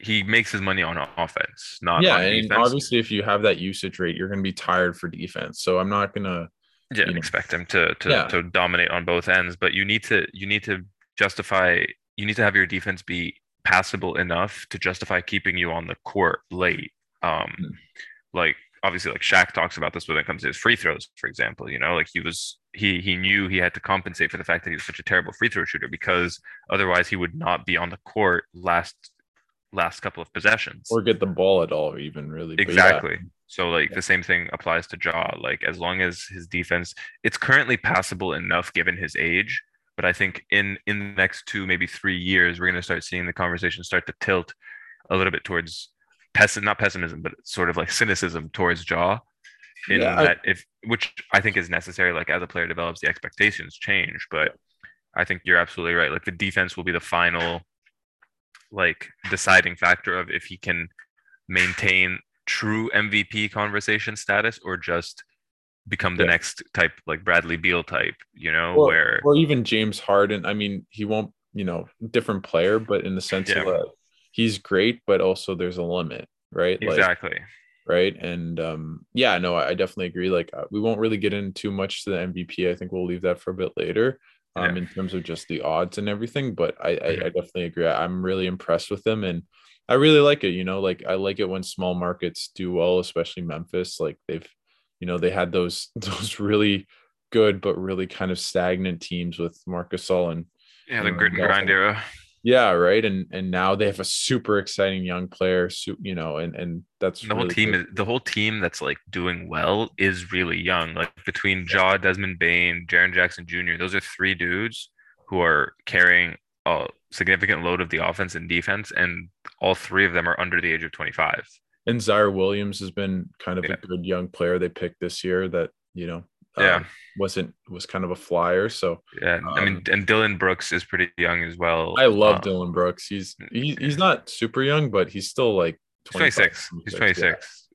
he makes his money on offense, not yeah. and defense. obviously, if you have that usage rate, you're going to be tired for defense. So I'm not gonna yeah you know, expect him to to yeah. to dominate on both ends. But you need to you need to justify. You need to have your defense be passable enough to justify keeping you on the court late. Um, mm. like obviously, like Shaq talks about this when it comes to his free throws, for example. You know, like he was he he knew he had to compensate for the fact that he was such a terrible free throw shooter because otherwise he would not be on the court last last couple of possessions or get the ball at all even really exactly yeah. So like yeah. the same thing applies to Ja like as long as his defense it's currently passable enough given his age but I think in in the next two, maybe three years, we're going to start seeing the conversation start to tilt a little bit towards pessim, not pessimism, but sort of like cynicism towards Ja. In yeah, that, I, if which I think is necessary, like as a player develops, the expectations change. But I think you're absolutely right. Like the defense will be the final, like deciding factor of if he can maintain true MVP conversation status or just become the yeah. next type like Bradley Beal type, you know, or, where or even James Harden. I mean, he won't, you know, different player, but in the sense yeah. of uh, he's great, but also there's a limit, right? Exactly. Like, right. And um, yeah, no, I definitely agree. Like uh, we won't really get into too much to the MVP. I think we'll leave that for a bit later. Um, yeah. in terms of just the odds and everything, but I, mm-hmm. I, I definitely agree. I'm really impressed with them, and I really like it. You know, like I like it when small markets do well, especially Memphis. Like they've you know they had those those really good but really kind of stagnant teams with Marcus Gasol and yeah the grit and grind era yeah right and and now they have a super exciting young player you know and and that's the really whole team is the whole team that's like doing well is really young like between Ja desmond Bane, Jaren jackson jr those are three dudes who are carrying a significant load of the offense and defense and all three of them are under the age of 25 and Ziaire Williams has been kind of yeah. a good young player they picked this year that you know yeah. um, wasn't was kind of a flyer. So yeah um, I mean um, and Dillon Brooks is pretty young as well. I love um, Dillon Brooks. He's he, he's not super young but he's still like 26 he's 26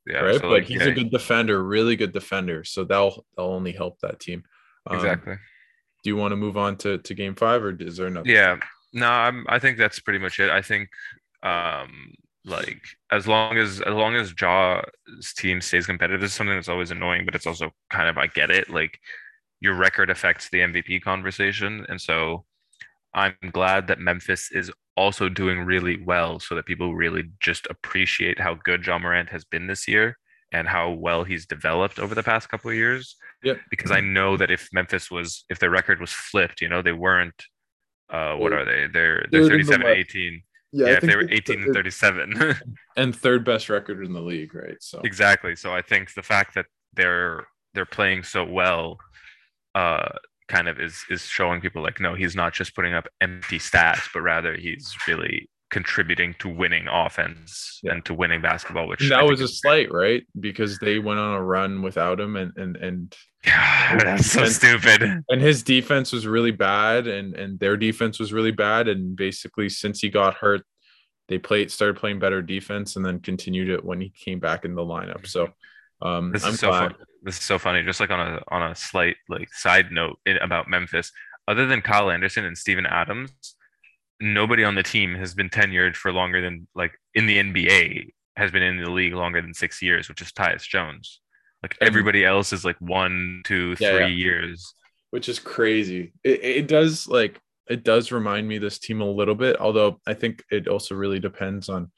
yeah, yeah right? so but like, he's yeah. a good defender really good defender. So that'll that'll only help that team. Um, exactly. do you want to move on to to game five or is there another yeah. no I'm I think that's pretty much it. I think um like as long as as long as Ja's team stays competitive, this is something that's always annoying, but it's also kind of I get it. Like your record affects the MVP conversation, and so I'm glad that Memphis is also doing really well, so that people really just appreciate how good Ja Morant has been this year and how well he's developed over the past couple of years. Yeah. Because I know that if Memphis was if their record was flipped, you know, they weren't uh what are they? They're they're 37 18 yeah, yeah if they were 18 and 37 and third best record in the league right? So exactly. So i think the fact that they're they're playing so well uh kind of is is showing people like no he's not just putting up empty stats but rather he's really contributing to winning offense yeah. and to winning basketball which and that was a slight right? Because they went on a run without him and and and yeah, that's so stupid. And his defense was really bad, and and their defense was really bad. And basically, since he got hurt, they played started playing better defense, and then continued it when he came back in the lineup. So, Um, This I'm is so glad. fun. This is so funny. Just like on a on a slight like side note in, about Memphis, other than Kyle Anderson and Steven Adams, nobody on the team has been tenured for longer than like in the NBA has been in the league longer than six years, which is Tyus Jones. Like everybody else is like one, two, three Yeah, yeah. years. which is crazy. It, it does like it does remind me this team a little bit, although I think it also really depends on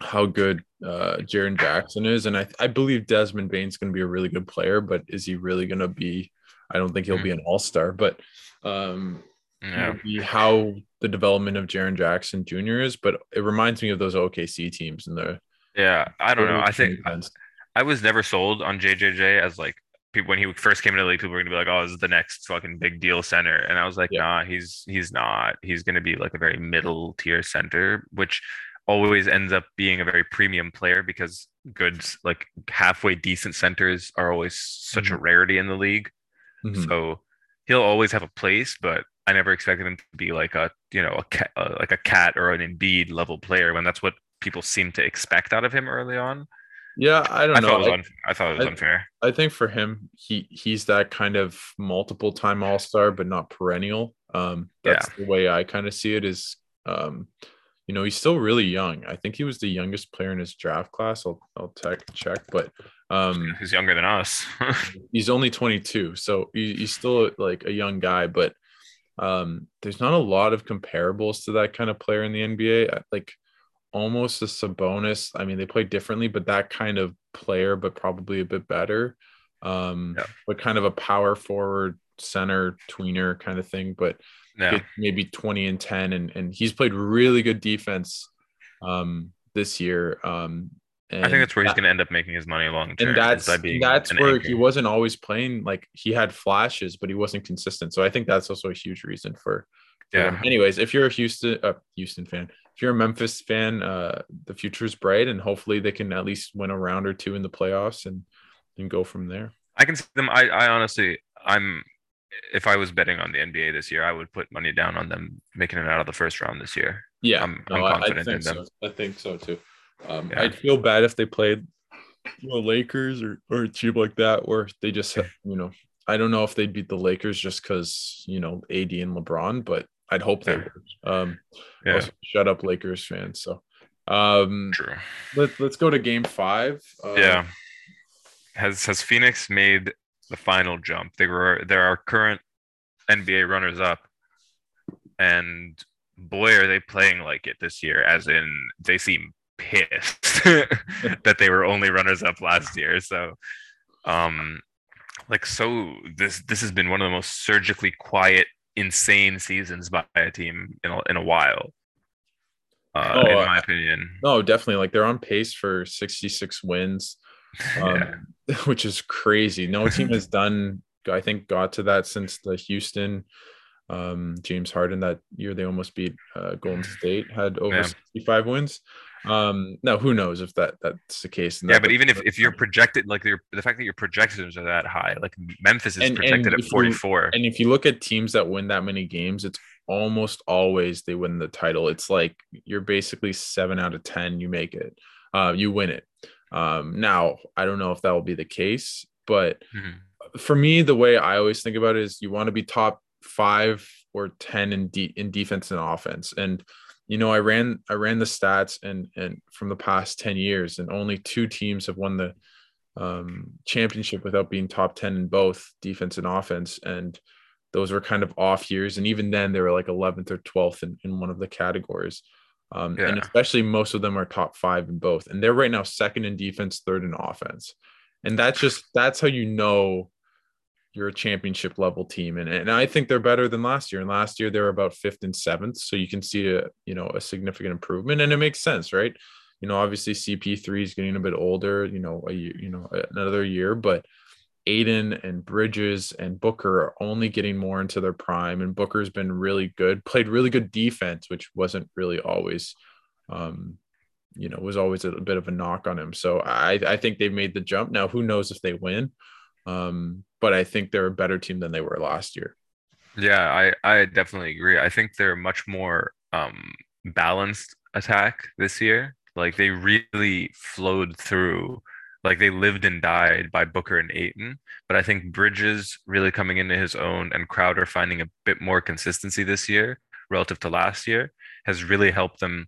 how good uh Jaren Jackson is. And I, I believe Desmond Bane's gonna be a really good player, but is he really gonna be I don't think he'll be an all-star, but um Yeah. how the development of Jaren Jackson Jr. is, but it reminds me of those OKC teams and the Yeah. I don't know. I think defense. I was never sold on JJJ as like people when he first came into the league, people were gonna be like, "Oh, this is the next fucking big deal center," and I was like, Yeah. "Nah, he's he's not. He's gonna be like a very middle tier center, which always ends up being a very premium player because good like halfway decent centers are always such a rarity in the league. Mhm. So he'll always have a place, but I never expected him to be like a you know a KAT uh, like a KAT or an Embiid level player when that's what people seem to expect out of him early on. Yeah, I don't I know. thought I- I thought it was I- unfair. I think for him, he he's that kind of multiple time all star, but not perennial. Um, that's the way I kind of see it. Is um, you know, he's still really young. I think he was the youngest player in his draft class. I'll I'll tech check, but um, He's younger than us. he's only 22, so he, he's still like a young guy. But um, there's not a lot of comparables to that kind of player in the NBA. Like almost a Sabonis. I mean, they play differently, but that kind of player, but probably a bit better. Um, Yeah. but kind of a power forward, center, tweener kind of thing. But yeah. maybe 20 and 10, and and he's played really good defense um this year. Um, I think that's where he's going to end up making his money long term. and that's that's where anchor. he wasn't always playing like he had flashes but he wasn't consistent so i think that's also a huge reason for, for Yeah. him. anyways if you're a houston uh, houston fan if you're a memphis fan uh the is bright and hopefully they can at least win a round or two in the playoffs and and go from there I can see them. I, I honestly, I'm. If I was betting on the NBA this year, I would put money down on them making it out of the first round this year. yeah I'm- I'm no, I- confident I, in them. so. i think so too um Yeah. i'd feel bad if they played the lakers or or a team like that where they just you know i don't know if they'd beat the lakers just because you know ad and lebron but i'd hope they would um Yeah, shut up Lakers fans. So um true. let, let's go to game five. Uh, yeah. Has has Phoenix made the final jump? They were they're our current NBA runners up, and boy, are they playing like it this year. As in, they seem pissed that they were only runners up last year. So, um, like so this this has been one of the most surgically quiet, insane seasons by a team in a, in a while. Uh, Oh, in uh, my opinion, No, definitely. Like they're on pace for 66 wins, um, yeah. which is crazy. No team has done, I think, got to that since the Houston um James Harden that year they almost beat uh, Golden State had over Yeah. 65 wins. Um now who knows if that that's the case. Yeah, but even if, if you're projected like your the fact that your projections are that high, like Memphis is And- and projected if at you- 44. And if you look at teams that win that many games, it's almost always they win the title. It's like you're basically seven out of 10, you make it, uh, you win it. Um, now, I don't know if that will be the case, but Mhm. for me, the way I always think about it is you want to be top five or 10 in, de- in defense and offense. And, you know, I ran, I ran the stats and, and from the past 10 years, and only two teams have won the um, championship without being top 10 in both defense and offense. And those were kind of off years. And even then, they were like 11th or 12th in, in one of the categories. Um, And especially most of them are top five in both. And they're right now second in defense, third in offense. And that's just, that's how you know you're a championship level team. And, and I think they're better than last year. And last year they were about fifth and seventh. So you can see a, you know, a significant improvement and it makes sense, right? You know, obviously CP3 is getting a bit older, you know, a year, you know, another year, but Ayton and Bridges and Booker are only getting more into their prime. And Booker's been really good, played really good defense, which wasn't really always, um, you know, was always a bit of a knock on him. So I, I think they've made the jump. Now, who knows if they win? Um, but I think they're a better team than they were last year. Yeah, I, I definitely agree. I think they're much more um, balanced attack this year. Like they really flowed through like they lived and died by Booker and Ayton. But I think Bridges really coming into his own and Crowder finding a bit more consistency this year relative to last year has really helped them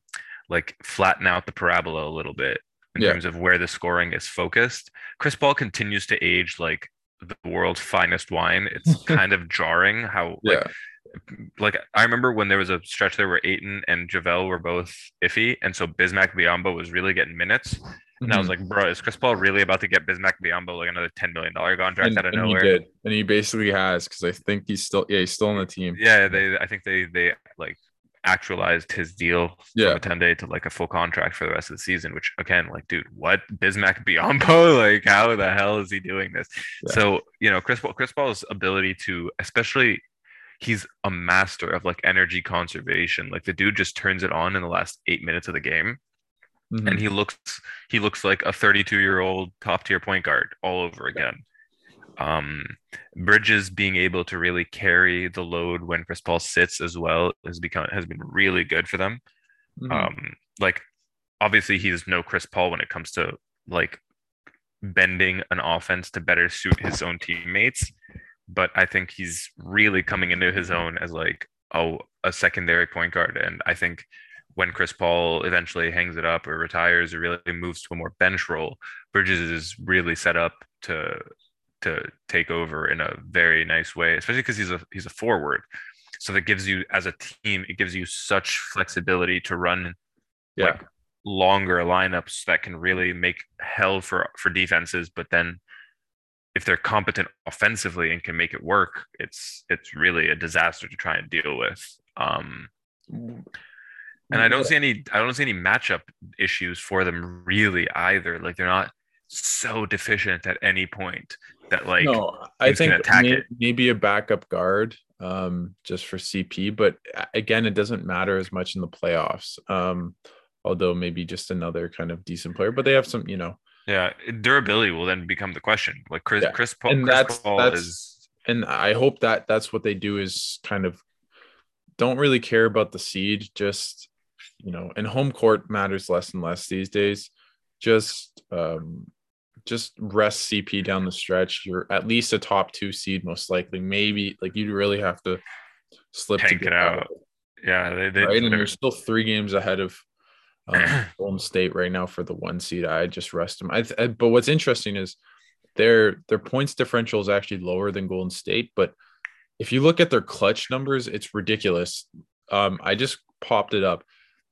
like flatten out the parabola a little bit in yeah. terms of where the scoring is focused. Chris Paul continues to age like the world's finest wine. It's kind of jarring how like, yeah. like I remember when there was a stretch there where Ayton and JaVale were both iffy, and so Bismack Biyombo was really getting minutes. And mm-hmm. I was mm-hmm. like, bro, is Chris Paul really about to get Bismack Biyombo like another $10 million contract and, out of and nowhere? He did. And he basically has because I think he's still yeah, he's still on the team. Yeah, they I think they they like actualized his deal yeah. from a 10 day to like a full contract for the rest of the season, which again, like, dude, what Bismack Biyombo? Like, how the hell is he doing this? Yeah. So, you know, Chris Paul, Chris Paul's ability to, especially he's a master of like energy conservation. Like the dude just turns it on in the last eight minutes of the game. Mm-hmm. And he looks he looks like a 32 year old top tier point guard all over again um, Bridges being able to really carry the load when Chris Paul sits as well has become has been really good for them. Mm-hmm. Um, like obviously he's no Chris Paul when it comes to like bending an offense to better suit his own teammates, but I think he's really coming into his own as like oh a secondary point guard, and I think when Chris Paul eventually hangs it up or retires or really moves to a more bench role, Bridges is really set up to to take over in a very nice way, especially because he's a he's a forward. So that gives you as a team, it gives you such flexibility to run yeah. like longer lineups that can really make hell for for defenses. But then if they're competent offensively and can make it work, it's it's really a disaster to try and deal with. Um, and I don't see any I don't see any matchup issues for them really either. Like they're not so deficient at any point that like no, I think may, maybe a backup guard um, just for CP, but again, it doesn't matter as much in the playoffs. Um, although maybe just another kind of decent player, but they have some, you know. Yeah, durability will then become the question. Like Chris, yeah. Chris Paul, and Chris that's, Paul that's, is, and I hope that that's what they do is kind of don't really care about the seed, just you know, and home court matters less and less these days. Just um, just rest CP down the stretch. You're at least a top two seed, most likely. Maybe like you really have to slip Tank to it out. out. Yeah, they, they right, and you're still three games ahead of um, Golden State right now for the one seed. I just rest them. I, I, but what's interesting is their their points differential is actually lower than Golden State, but if you look at their clutch numbers, it's ridiculous. Um, I just popped it up.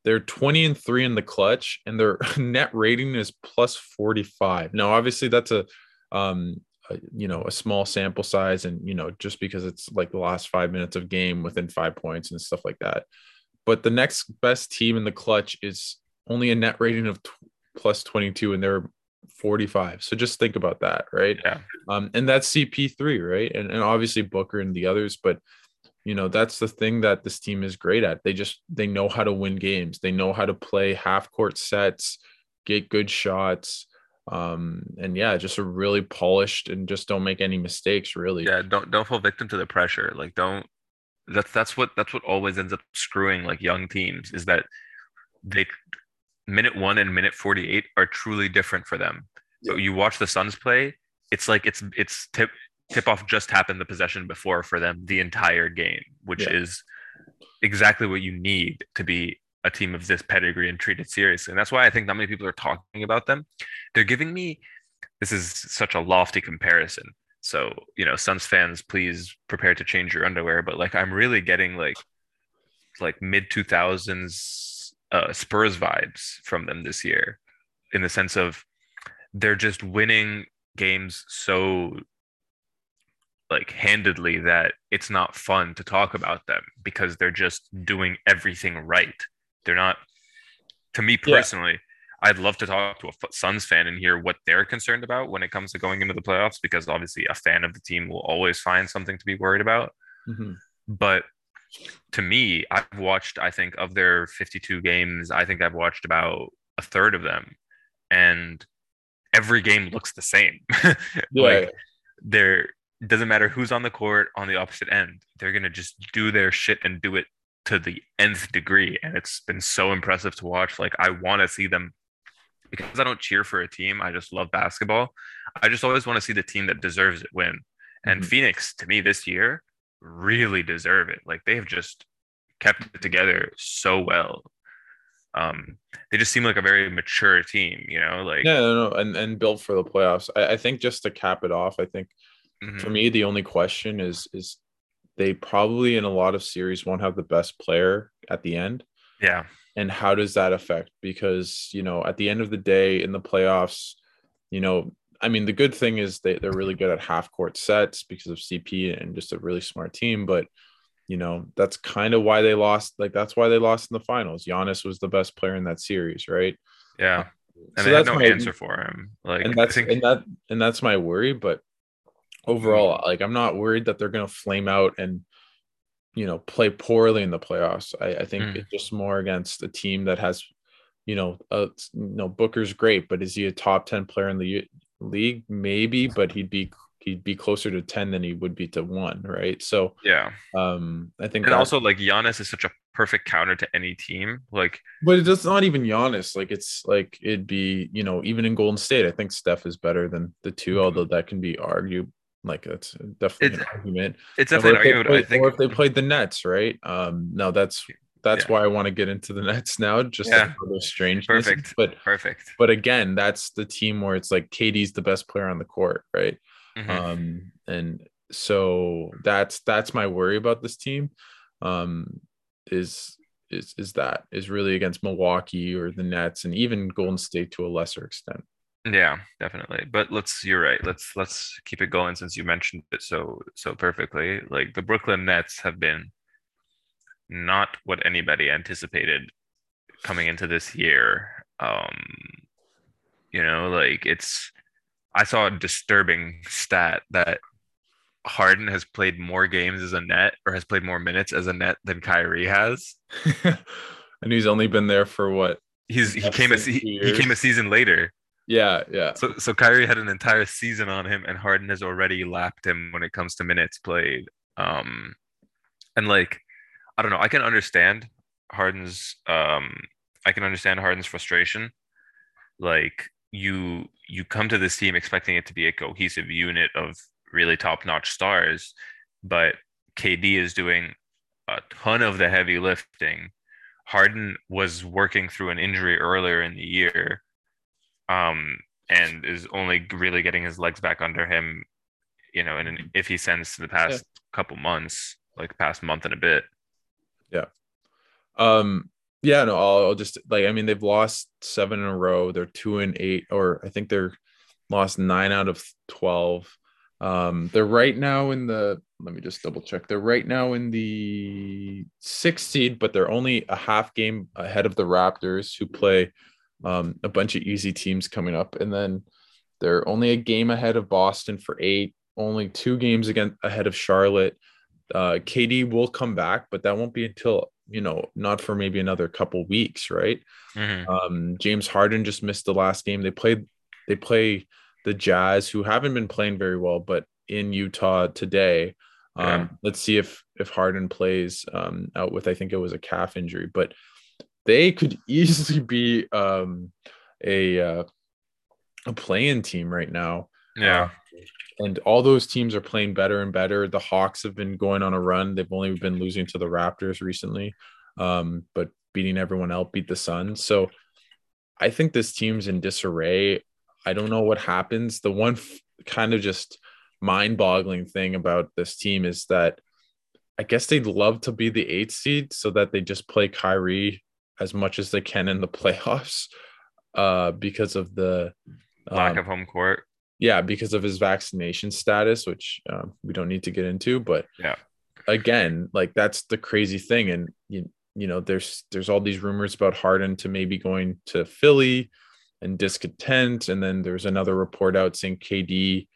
They're 20 and 3 in the clutch and their net rating is plus 45. Now obviously that's a um a, you know a small sample size and you know just because it's like the last 5 minutes of game within 5 points and stuff like that. But the next best team in the clutch is only a net rating of t- plus 22 and they're 45. So just think about that, right? Yeah. Um and that's CP3, right? And and obviously Booker and the others, but you know that's the thing that this team is great at. They just they know how to win games. They know how to play half court sets get good shots um and yeah just a really polished and just don't make any mistakes really. Yeah don't don't fall victim to the pressure. Like don't that's that's what that's what always ends up screwing like young teams is that they minute one and minute 48 are truly different for them. So you watch the suns play it's like it's it's tip tip off just happened the possession before for them the entire game, which yeah. is exactly what you need to be a team of this pedigree and treated seriously. And that's why I think not many people are talking about them. They're giving me this is such a lofty comparison. So, you know, Suns fans, please prepare to change your underwear. But like I'm really getting like like mid 2000s uh, Spurs vibes from them this year in the sense of they're just winning games so like handedly that it's not fun to talk about them because they're just doing everything right. They're not to me personally, yeah. I'd love to talk to a Suns fan and hear what they're concerned about when it comes to going into the playoffs because obviously a fan of the team will always find something to be worried about. Mm-hmm. But to me, I've watched, I think, of their 52 games, I think I've watched about a third of them. And every game looks the same. yeah. like they're it doesn't matter who's on the court on the opposite end. They're going to just do their shit and do it to the nth degree. And it's been so impressive to watch. Like, I want to see them because I don't cheer for a team, I just love basketball. I just always want to see the team that deserves it win. And mm-hmm. Phoenix, to me, this year really deserve it. Like they have just kept it together so well. Um, they just seem like a very mature team, you know, like yeah, no, no, and and built for the playoffs. I, I think just to cap it off, I think mm-hmm. for me the only question is is they probably in a lot of series won't have the best player at the end. Yeah. And how does that affect? Because, you know, at the end of the day in the playoffs, you know, I mean, the good thing is they, they're really good at half court sets because of CP and just a really smart team. But, you know, that's kind of why they lost. Like, that's why they lost in the finals. Giannis was the best player in that series, right? Yeah. And so that's no my, answer for him. Like, and that's, think... and that, and that's my worry. But overall, like, I'm not worried that they're going to flame out and, you know, play poorly in the playoffs. I, I think mm. it's just more against a team that has, you know, uh, you know, Booker's great, but is he a top 10 player in the league? Maybe, but he'd be he'd be closer to 10 than he would be to one, right? So yeah. Um, I think and also like Giannis is such a perfect counter to any team. Like but it's not even Giannis. Like it's like it'd be, you know, even in Golden State, I think Steph is better than the 2 mm-hmm. although that can be argued like that's definitely it's, an argument. It's definitely an argument. Played, I think, or if they played the Nets, right? Um, no, that's that's yeah. why I want to get into the Nets now. Just yeah. like strange, perfect, but perfect. But again, that's the team where it's like KD's the best player on the court, right? Mm-hmm. Um, and so that's that's my worry about this team. Um, is is is that is really against Milwaukee or the Nets and even Golden State to a lesser extent. Yeah, definitely. But let's you're right. Let's let's keep it going since you mentioned it so so perfectly. Like the Brooklyn Nets have been not what anybody anticipated coming into this year. Um you know, like it's I saw a disturbing stat that Harden has played more games as a net or has played more minutes as a net than Kyrie has. and he's only been there for what? He's he came a he came a season later. Yeah, yeah. So so Kyrie had an entire season on him, and Harden has already lapped him when it comes to minutes played. Um, and like, I don't know. I can understand Harden's. Um, I can understand Harden's frustration. Like you, you come to this team expecting it to be a cohesive unit of really top-notch stars, but KD is doing a ton of the heavy lifting. Harden was working through an injury earlier in the year um, and is only really getting his legs back under him, you know, and if he sends to the past yeah. couple months, like past month and a bit. Yeah. Um, yeah, no, I'll, I'll, just like I mean they've lost seven in a row. They're two and eight, or I think they're lost nine out of twelve. Um, they're right now in the let me just double check. They're right now in the sixth seed, but they're only a half game ahead of the Raptors, who play um, a bunch of easy teams coming up, and then they're only a game ahead of Boston for eight, only two games again ahead of Charlotte. Uh, KD will come back, but that won't be until you know not for maybe another couple weeks, right? Mm-hmm. Um, James Harden just missed the last game. They played. They play the Jazz, who haven't been playing very well, but in Utah today. Um, yeah. Let's see if if Harden plays um, out with I think it was a calf injury, but they could easily be um, a uh, a play-in team right now. Yeah. And all those teams are playing better and better. The Hawks have been going on a run. They've only been losing to the Raptors recently, um, but beating everyone else, beat the Suns. So I think this team's in disarray. I don't know what happens. The one f- kind of just mind boggling thing about this team is that I guess they'd love to be the eighth seed so that they just play Kyrie as much as they can in the playoffs uh, because of the um, lack of home court. Yeah, because of his vaccination status, which um, we don't need to get into. But yeah, again, like that's the crazy thing, and you you know, there's there's all these rumors about Harden to maybe going to Philly and discontent, and then there's another report out saying KD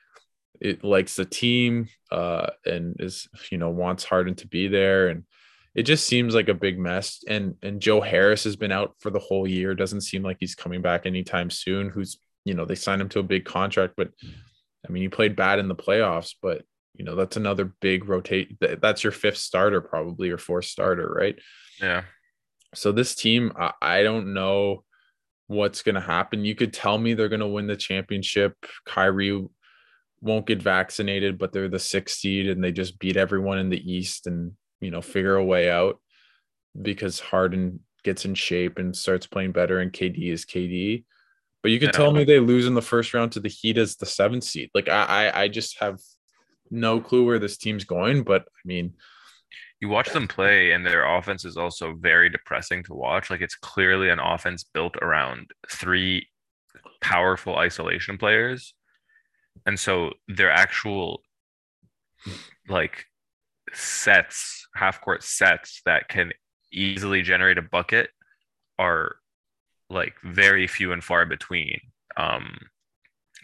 it likes the team uh, and is you know wants Harden to be there and it just seems like a big mess. And and Joe Harris has been out for the whole year. Doesn't seem like he's coming back anytime soon. Who's you know they signed him to a big contract, but I mean he played bad in the playoffs, but you know that's another big rotate. That's your fifth starter probably or fourth starter, right? Yeah. So this team, I, I don't know what's going to happen. You could tell me they're going to win the championship. Kyrie won't get vaccinated, but they're the sixth seed and they just beat everyone in the East and, you know, figure a way out because Harden gets in shape and starts playing better and KD is KD. But you could tell me they lose in the first round to the Heat as the seventh seed. Like I, I, I just have no clue where this team's going. But I mean, you watch them play and their offense is also very depressing to watch. Like it's clearly an offense built around three powerful isolation players. And so their actual like sets, half court sets that can easily generate a bucket are like very few and far between. Um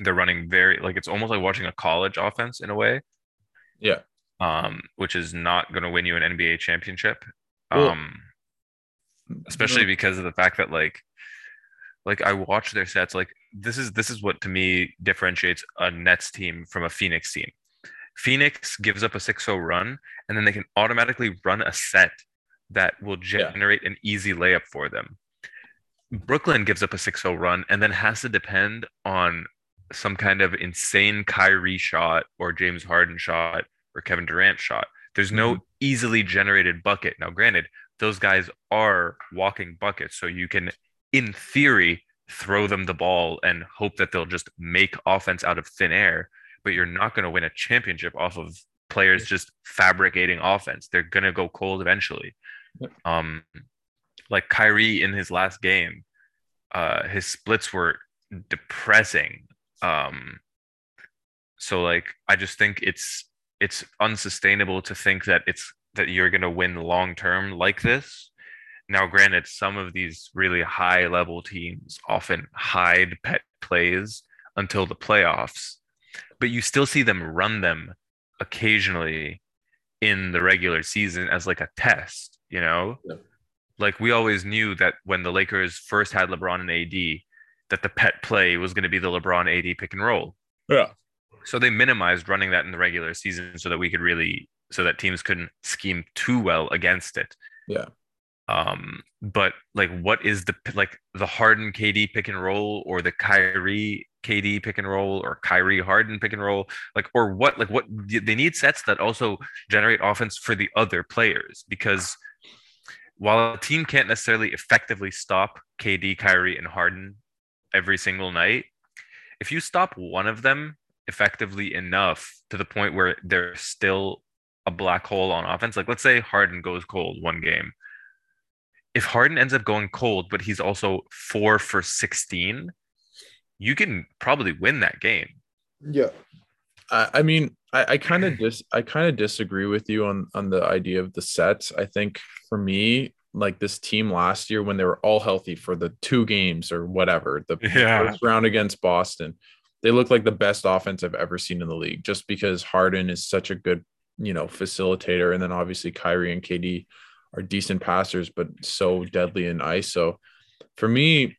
they're running very like it's almost like watching a college offense in a way. Yeah um, which is not going to win you an NBA championship. Um, especially because of the fact that like, like I watch their sets. Like this is this is what to me differentiates a Nets team from a Phoenix team. Phoenix gives up a 6-0 run, and then they can automatically run a set that will generate yeah. an easy layup for them. Brooklyn gives up a 6-0 run and then has to depend on some kind of insane Kyrie shot or James Harden shot or Kevin Durant shot. There's no mm-hmm. easily generated bucket. Now, granted, those guys are walking buckets, so you can, in theory, throw them the ball and hope that they'll just make offense out of thin air. But you're not going to win a championship off of players just fabricating offense. They're going to go cold eventually. Um, like Kyrie in his last game, uh, his splits were depressing. Um, so like I just think it's it's unsustainable to think that it's that you're going to win long term like this. Now, granted, some of these really high level teams often hide pet plays until the playoffs, but you still see them run them occasionally in the regular season as like a test, you know? Yeah. Like we always knew that when the Lakers first had LeBron and AD, that the pet play was going to be the LeBron AD pick and roll. Yeah. So they minimized running that in the regular season so that we could really so that teams couldn't scheme too well against it. Yeah. Um, but like what is the like the Harden KD pick and roll or the Kyrie KD pick and roll or Kyrie Harden pick and roll? Like or what like what they need sets that also generate offense for the other players because while a team can't necessarily effectively stop KD, Kyrie, and Harden every single night, if you stop one of them effectively enough to the point where they're still a black hole on offense. Like let's say Harden goes cold one game. If Harden ends up going cold, but he's also four for 16, you can probably win that game. Yeah. I, I mean, I, I kind of dis I kind of disagree with you on on the idea of the sets. I think for me, like this team last year when they were all healthy for the two games or whatever, the yeah. first round against Boston, they look like the best offense I've ever seen in the league just because Harden is such a good, you know, facilitator. And then obviously Kyrie and KD are decent passers, but so deadly in ice. So for me,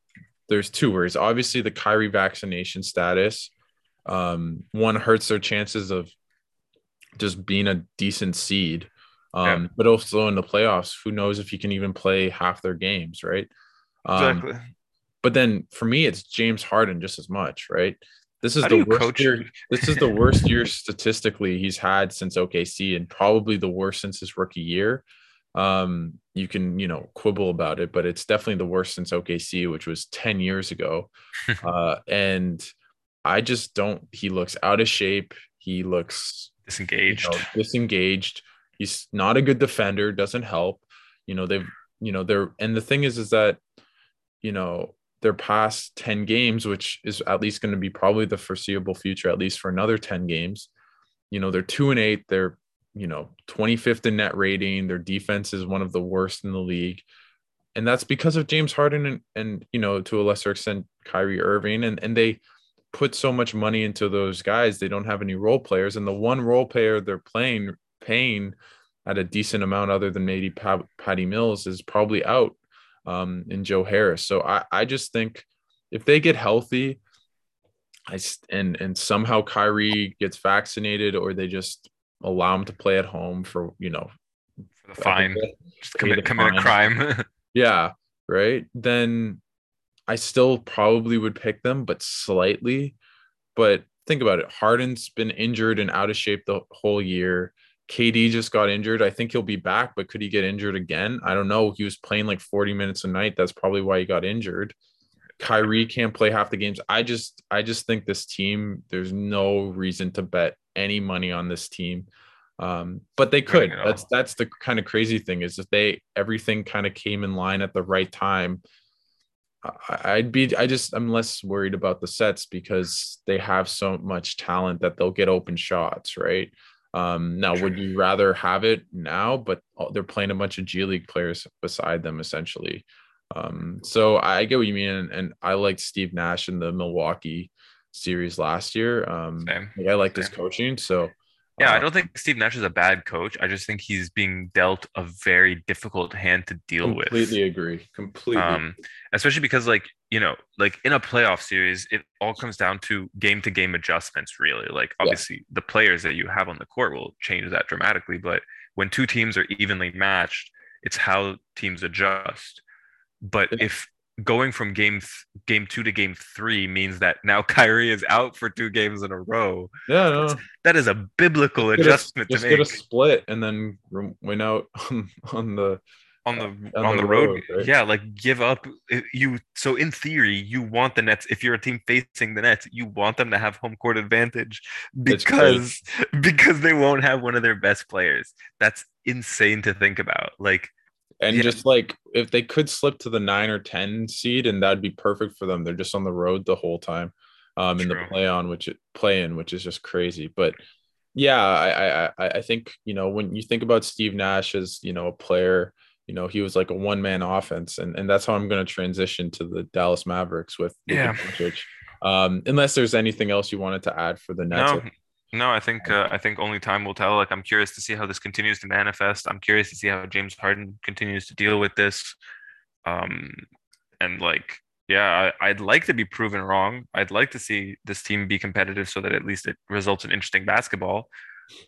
there's two words. Obviously, the Kyrie vaccination status. Um, one hurts their chances of just being a decent seed. Um, yeah. but also in the playoffs, who knows if he can even play half their games, right? Um, exactly. But then for me, it's James Harden just as much, right? This is How the worst coach? year. This is the worst year statistically he's had since OKC, and probably the worst since his rookie year. Um, you can you know quibble about it, but it's definitely the worst since OKC, which was ten years ago. uh, and I just don't. He looks out of shape. He looks disengaged. You know, disengaged. He's not a good defender. Doesn't help. You know they've. You know they're. And the thing is, is that you know their past 10 games, which is at least going to be probably the foreseeable future, at least for another 10 games. You know, they're two and eight. They're, you know, 25th in net rating. Their defense is one of the worst in the league. And that's because of James Harden and, and you know, to a lesser extent, Kyrie Irving. And, and they put so much money into those guys. They don't have any role players. And the one role player they're playing, paying at a decent amount other than maybe Patty Mills is probably out um, and Joe Harris. So I, I just think if they get healthy, I and and somehow Kyrie gets vaccinated or they just allow him to play at home for you know for the fine, just commit commit a crime. yeah, right. Then I still probably would pick them, but slightly. But think about it. Harden's been injured and out of shape the whole year. KD just got injured. I think he'll be back, but could he get injured again? I don't know. He was playing like 40 minutes a night. That's probably why he got injured. Kyrie can't play half the games. I just I just think this team, there's no reason to bet any money on this team. Um, but they could. That's that's the kind of crazy thing is if they everything kind of came in line at the right time. I'd be I just I'm less worried about the sets because they have so much talent that they'll get open shots, right? Um, now, would you rather have it now? But they're playing a bunch of G League players beside them, essentially. Um, so I get what you mean, and, and I liked Steve Nash in the Milwaukee series last year. Um, like I liked his coaching, so yeah, I uh, don't think Steve Nash is a bad coach. I just think he's being dealt a very difficult hand to deal completely with. Completely agree. Completely. Um, especially because like, you know, like in a playoff series, it all comes down to game to game adjustments, really. Like obviously yeah. the players that you have on the court will change that dramatically. But when two teams are evenly matched, it's how teams adjust. But if going from game game two to game three means that now Kyrie is out for two games in a row. Yeah, no. that is a biblical just adjustment just to make. Just get a split and then win out on, on the on the on, on the, the, road. road right? Yeah, like give up you. So in theory, you want the Nets. If you're a team facing the Nets, you want them to have home court advantage because because they won't have one of their best players. That's insane to think about. Like and yeah. just like if they could slip to the nine or ten seed, and that'd be perfect for them. They're just on the road the whole time, um, in the play on, which it play in, which is just crazy. But yeah, I, I I think you know when you think about Steve Nash as you know a player, you know he was like a one man offense, and and that's how I'm going to transition to the Dallas Mavericks with yeah. Um, unless there's anything else you wanted to add for the Nets. No, no, I think uh, I think only time will tell. Like I'm curious to see how this continues to manifest. I'm curious to see how James Harden continues to deal with this. Um, and like, yeah, I, would like to be proven wrong. I'd like to see this team be competitive so that at least it results in interesting basketball.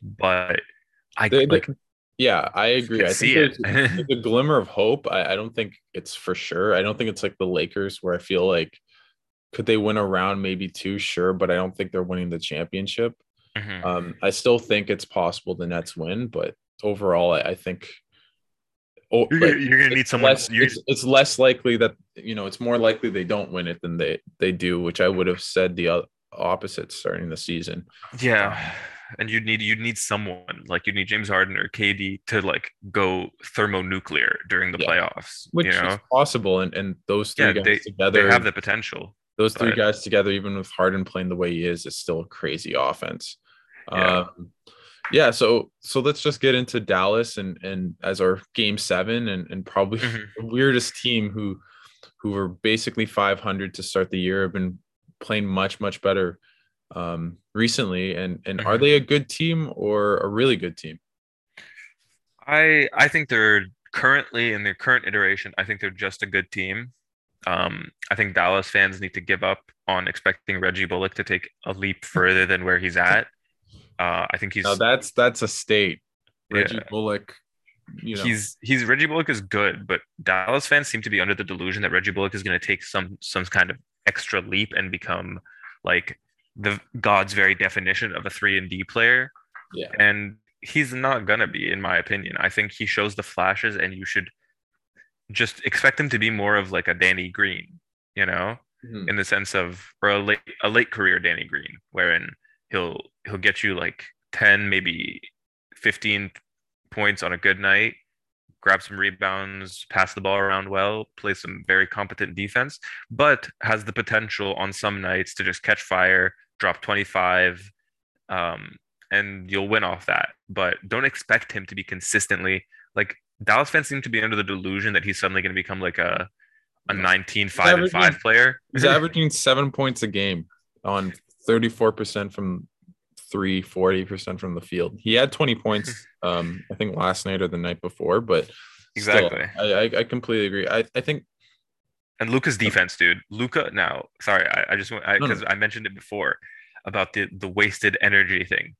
But I they, like, yeah, I agree. I think there's, there's a glimmer of hope. I, I don't think it's for sure. I don't think it's like the Lakers where I feel like could they win a round maybe two sure but i don't think they're winning the championship Mm-hmm. Um, I still think it's possible the Nets win, but overall, I, I think oh, you're, gonna, you're gonna need someone. Less, it's, it's, less likely that you know it's more likely they don't win it than they they do, which I would have said the opposite starting the season. Yeah. Um, and you'd need you'd need someone like you'd need James Harden or KD to like go thermonuclear during the yeah. playoffs, which you know? is possible. And and those three yeah, guys they, together they have the potential. Those three guys together, even with Harden playing the way he is, is still a crazy offense. Yeah. Um, yeah, so so let's just get into Dallas and and as our game seven and and probably mm-hmm. the weirdest team who who were basically 500 to start the year have been playing much much better um recently and and mm-hmm. are they a good team or a really good team i i think they're currently in their current iteration i think they're just a good team um i think dallas fans need to give up on expecting reggie bullock to take a leap further than where he's at uh, I think he's. No, that's that's a state. Reggie yeah. Bullock. You know. He's he's Reggie Bullock is good, but Dallas fans seem to be under the delusion that Reggie Bullock is going to take some some kind of extra leap and become like the God's very definition of a three and D player. Yeah, and he's not gonna be, in my opinion. I think he shows the flashes, and you should just expect him to be more of like a Danny Green, you know, mm-hmm. in the sense of or a late a late career Danny Green, wherein he'll he'll get you like 10 maybe 15 points on a good night grab some rebounds pass the ball around well play some very competent defense but has the potential on some nights to just catch fire drop 25 um, and you'll win off that. But don't expect him to be consistently like dallas fans seem to be under the delusion that he's suddenly going to become like a a 19 5 and 5 player. he's averaging seven points a game on 34% from three, 40% from the field. He had 20 points, um, I think last night or the night before, but exactly. Still, I, I, completely agree. I, I think. And Luka's defense, dude. Luka, now, sorry, I, I just want, because I, no, no. I mentioned it before about the, the wasted energy thing.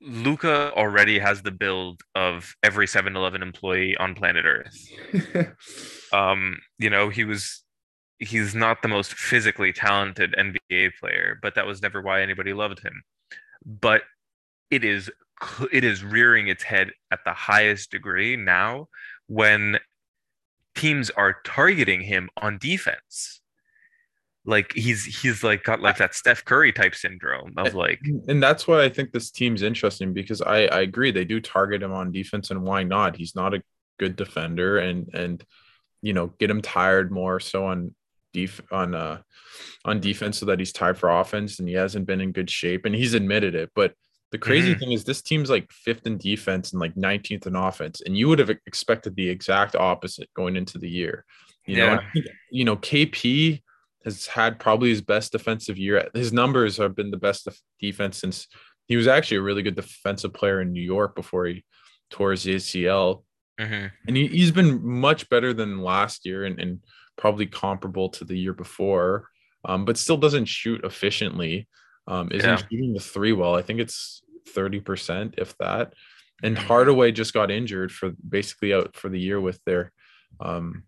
Luka already has the build of every 7-Eleven employee on planet Earth. um, you know, he was he's not the most physically talented NBA player, but that was never why anybody loved him. But it is it is rearing its head at the highest degree now when teams are targeting him on defense. Like he's he's like got like that Steph Curry type syndrome of like and that's why I think this team's interesting because I I agree they do target him on defense and why not? He's not a good defender and and you know get him tired more so on def on uh on defense so that he's tied for offense and he hasn't been in good shape and he's admitted it but the crazy mm-hmm. thing is this team's like fifth in defense and like 19th in offense and you would have expected the exact opposite going into the year you yeah. know you know KP has had probably his best defensive year his numbers have been the best defense since he was actually a really good defensive player in New York before he tore his ACL Mm-hmm. And he, he's been much better than last year and, and probably comparable to the year before, um, but still doesn't shoot efficiently. Um, isn't yeah. shooting the three well. I think it's 30%, if that. And mm-hmm. Hardaway just got injured for basically out for the year with their um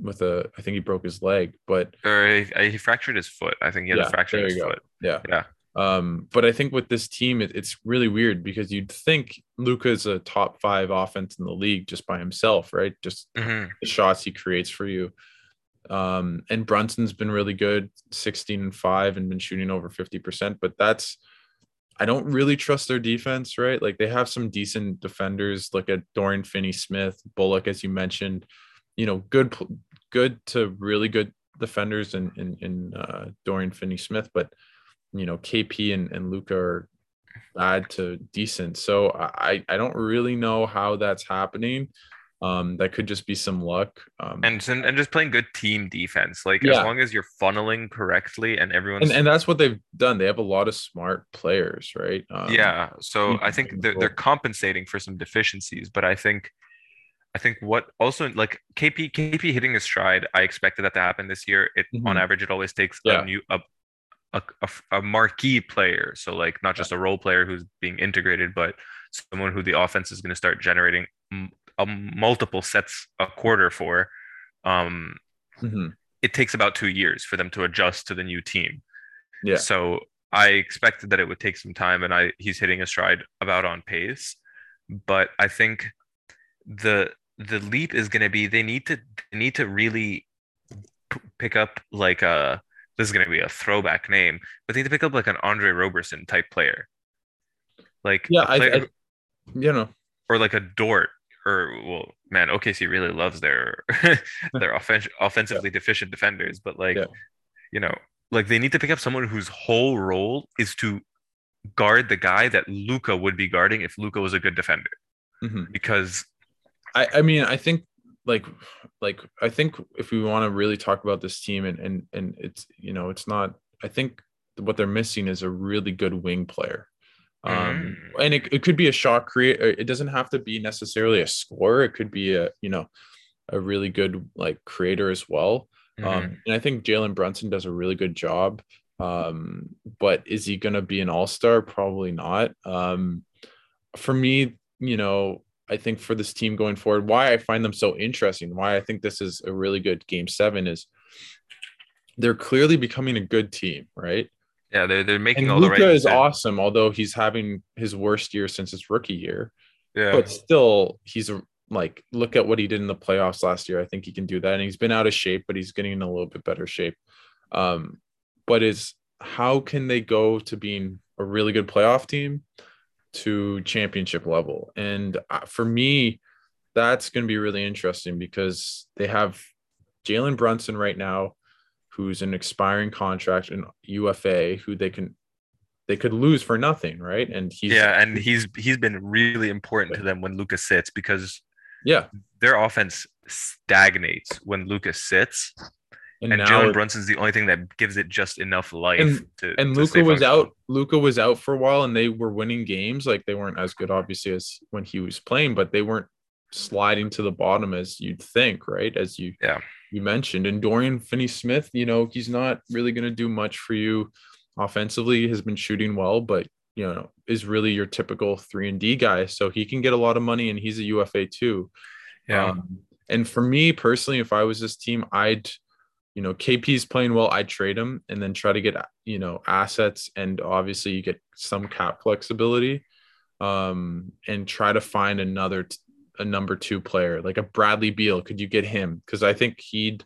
with a I think he broke his leg, but or he, he fractured his foot. I think he had yeah, a fracture his go. foot. Yeah. Yeah. Um, but I think with this team, it, it's really weird because you'd think Luka is a top five offense in the league just by himself, right? Just mm-hmm. the shots he creates for you. Um, and Brunson's been really good, 16 and five, and been shooting over 50%. But that's, I don't really trust their defense, right? Like they have some decent defenders. Look at Dorian Finney Smith, Bullock, as you mentioned, you know, good, good to really good defenders in, in, in uh, Dorian Finney Smith. But you know KP and, and Luka are bad to decent. So I I don't really know how that's happening. Um, that could just be some luck. Um, and and just playing good team defense. Like yeah. as long as you're funneling correctly and everyone's and, and that's what they've done. They have a lot of smart players, right? Um, yeah. So I think they're, they're compensating for some deficiencies, but I think I think what also like KP KP hitting his stride, I expected that to happen this year. It mm-hmm. on average it always takes yeah. a new a, a, a, a marquee player. So like not just a role player who's being integrated, but someone who the offense is going to start generating a multiple sets a quarter for. Um, mm-hmm. It takes about two years for them to adjust to the new team. Yeah. So I expected that it would take some time, and I he's hitting a stride about on pace. But I think the the leap is going to be they need to they need to really p- pick up like a this is going to be a throwback name, but they need to pick up like an Andre Roberson type player. Like, yeah, player, I, I, you know, or like a Dort, or well, man, OKC really loves their their offen- offensively yeah. deficient defenders, but like, yeah. you know, like they need to pick up someone whose whole role is to guard the guy that Luka would be guarding if Luka was a good defender. Mm-hmm. Because I, I mean, I think like like I think if we want to really talk about this team and and and it's you know it's not I think what they're missing is a really good wing player. Um, mm. and it, it could be a shot creator. It doesn't have to be necessarily a scorer. It could be a, you know, a really good like creator as well. Um, mm-hmm. and I think Jalen Brunson does a really good job. Um, but is he going to be an all-star? Probably not. Um, for me, you know, I think for this team going forward, why I find them so interesting, why I think this is a really good game seven is they're clearly becoming a good team, right? Yeah, they're, they're making and all Luka the right is awesome, although he's having his worst year since his rookie year. Yeah. But still, he's a, like, look at what he did in the playoffs last year. I think he can do that. And he's been out of shape, but he's getting in a little bit better shape. Um, but is how can they go to being a really good playoff team to championship level. And uh, for me, that's going to be really interesting because they have Jalen Brunson right now, who's an expiring contract in UFA, who they can they could lose for nothing, right? And he's yeah, and he's he's been really important to them when Lucas sits because yeah, their offense stagnates when Lucas sits, and, and Jalen Brunson's the only thing that gives it just enough life. And, to, and Luka was out. Luka was out for a while, and they were winning games. Like they weren't as good, obviously, as when he was playing, but they weren't sliding to the bottom as you'd think, right? As you yeah you mentioned. And Dorian Finney-Smith, you know, he's not really going to do much for you offensively. He has been shooting well, but you know, is really your typical three and D guy. So he can get a lot of money, and he's a UFA too. Yeah. Um, and for me personally, if I was this team, I'd you know, KP's playing well, I trade him and then try to get, you know, assets and obviously you get some cap flexibility um, and try to find another, t- a number two player like a Bradley Beal. Could you get him? Because I think he'd,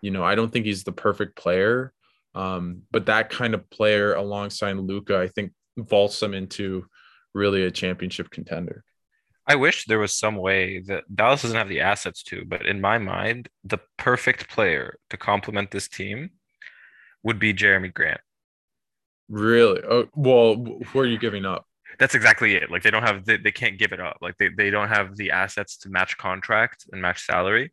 you know, I don't think he's the perfect player, um, but that kind of player alongside Luka, I think vaults him into really a championship contender. I wish there was some way that Dallas doesn't have the assets to, but in my mind, the perfect player to complement this team would be Jerami Grant. Really? Oh, well, who are you giving up? That's exactly it. Like they don't have, they, they can't give it up. Like they, they don't have the assets to match contract and match salary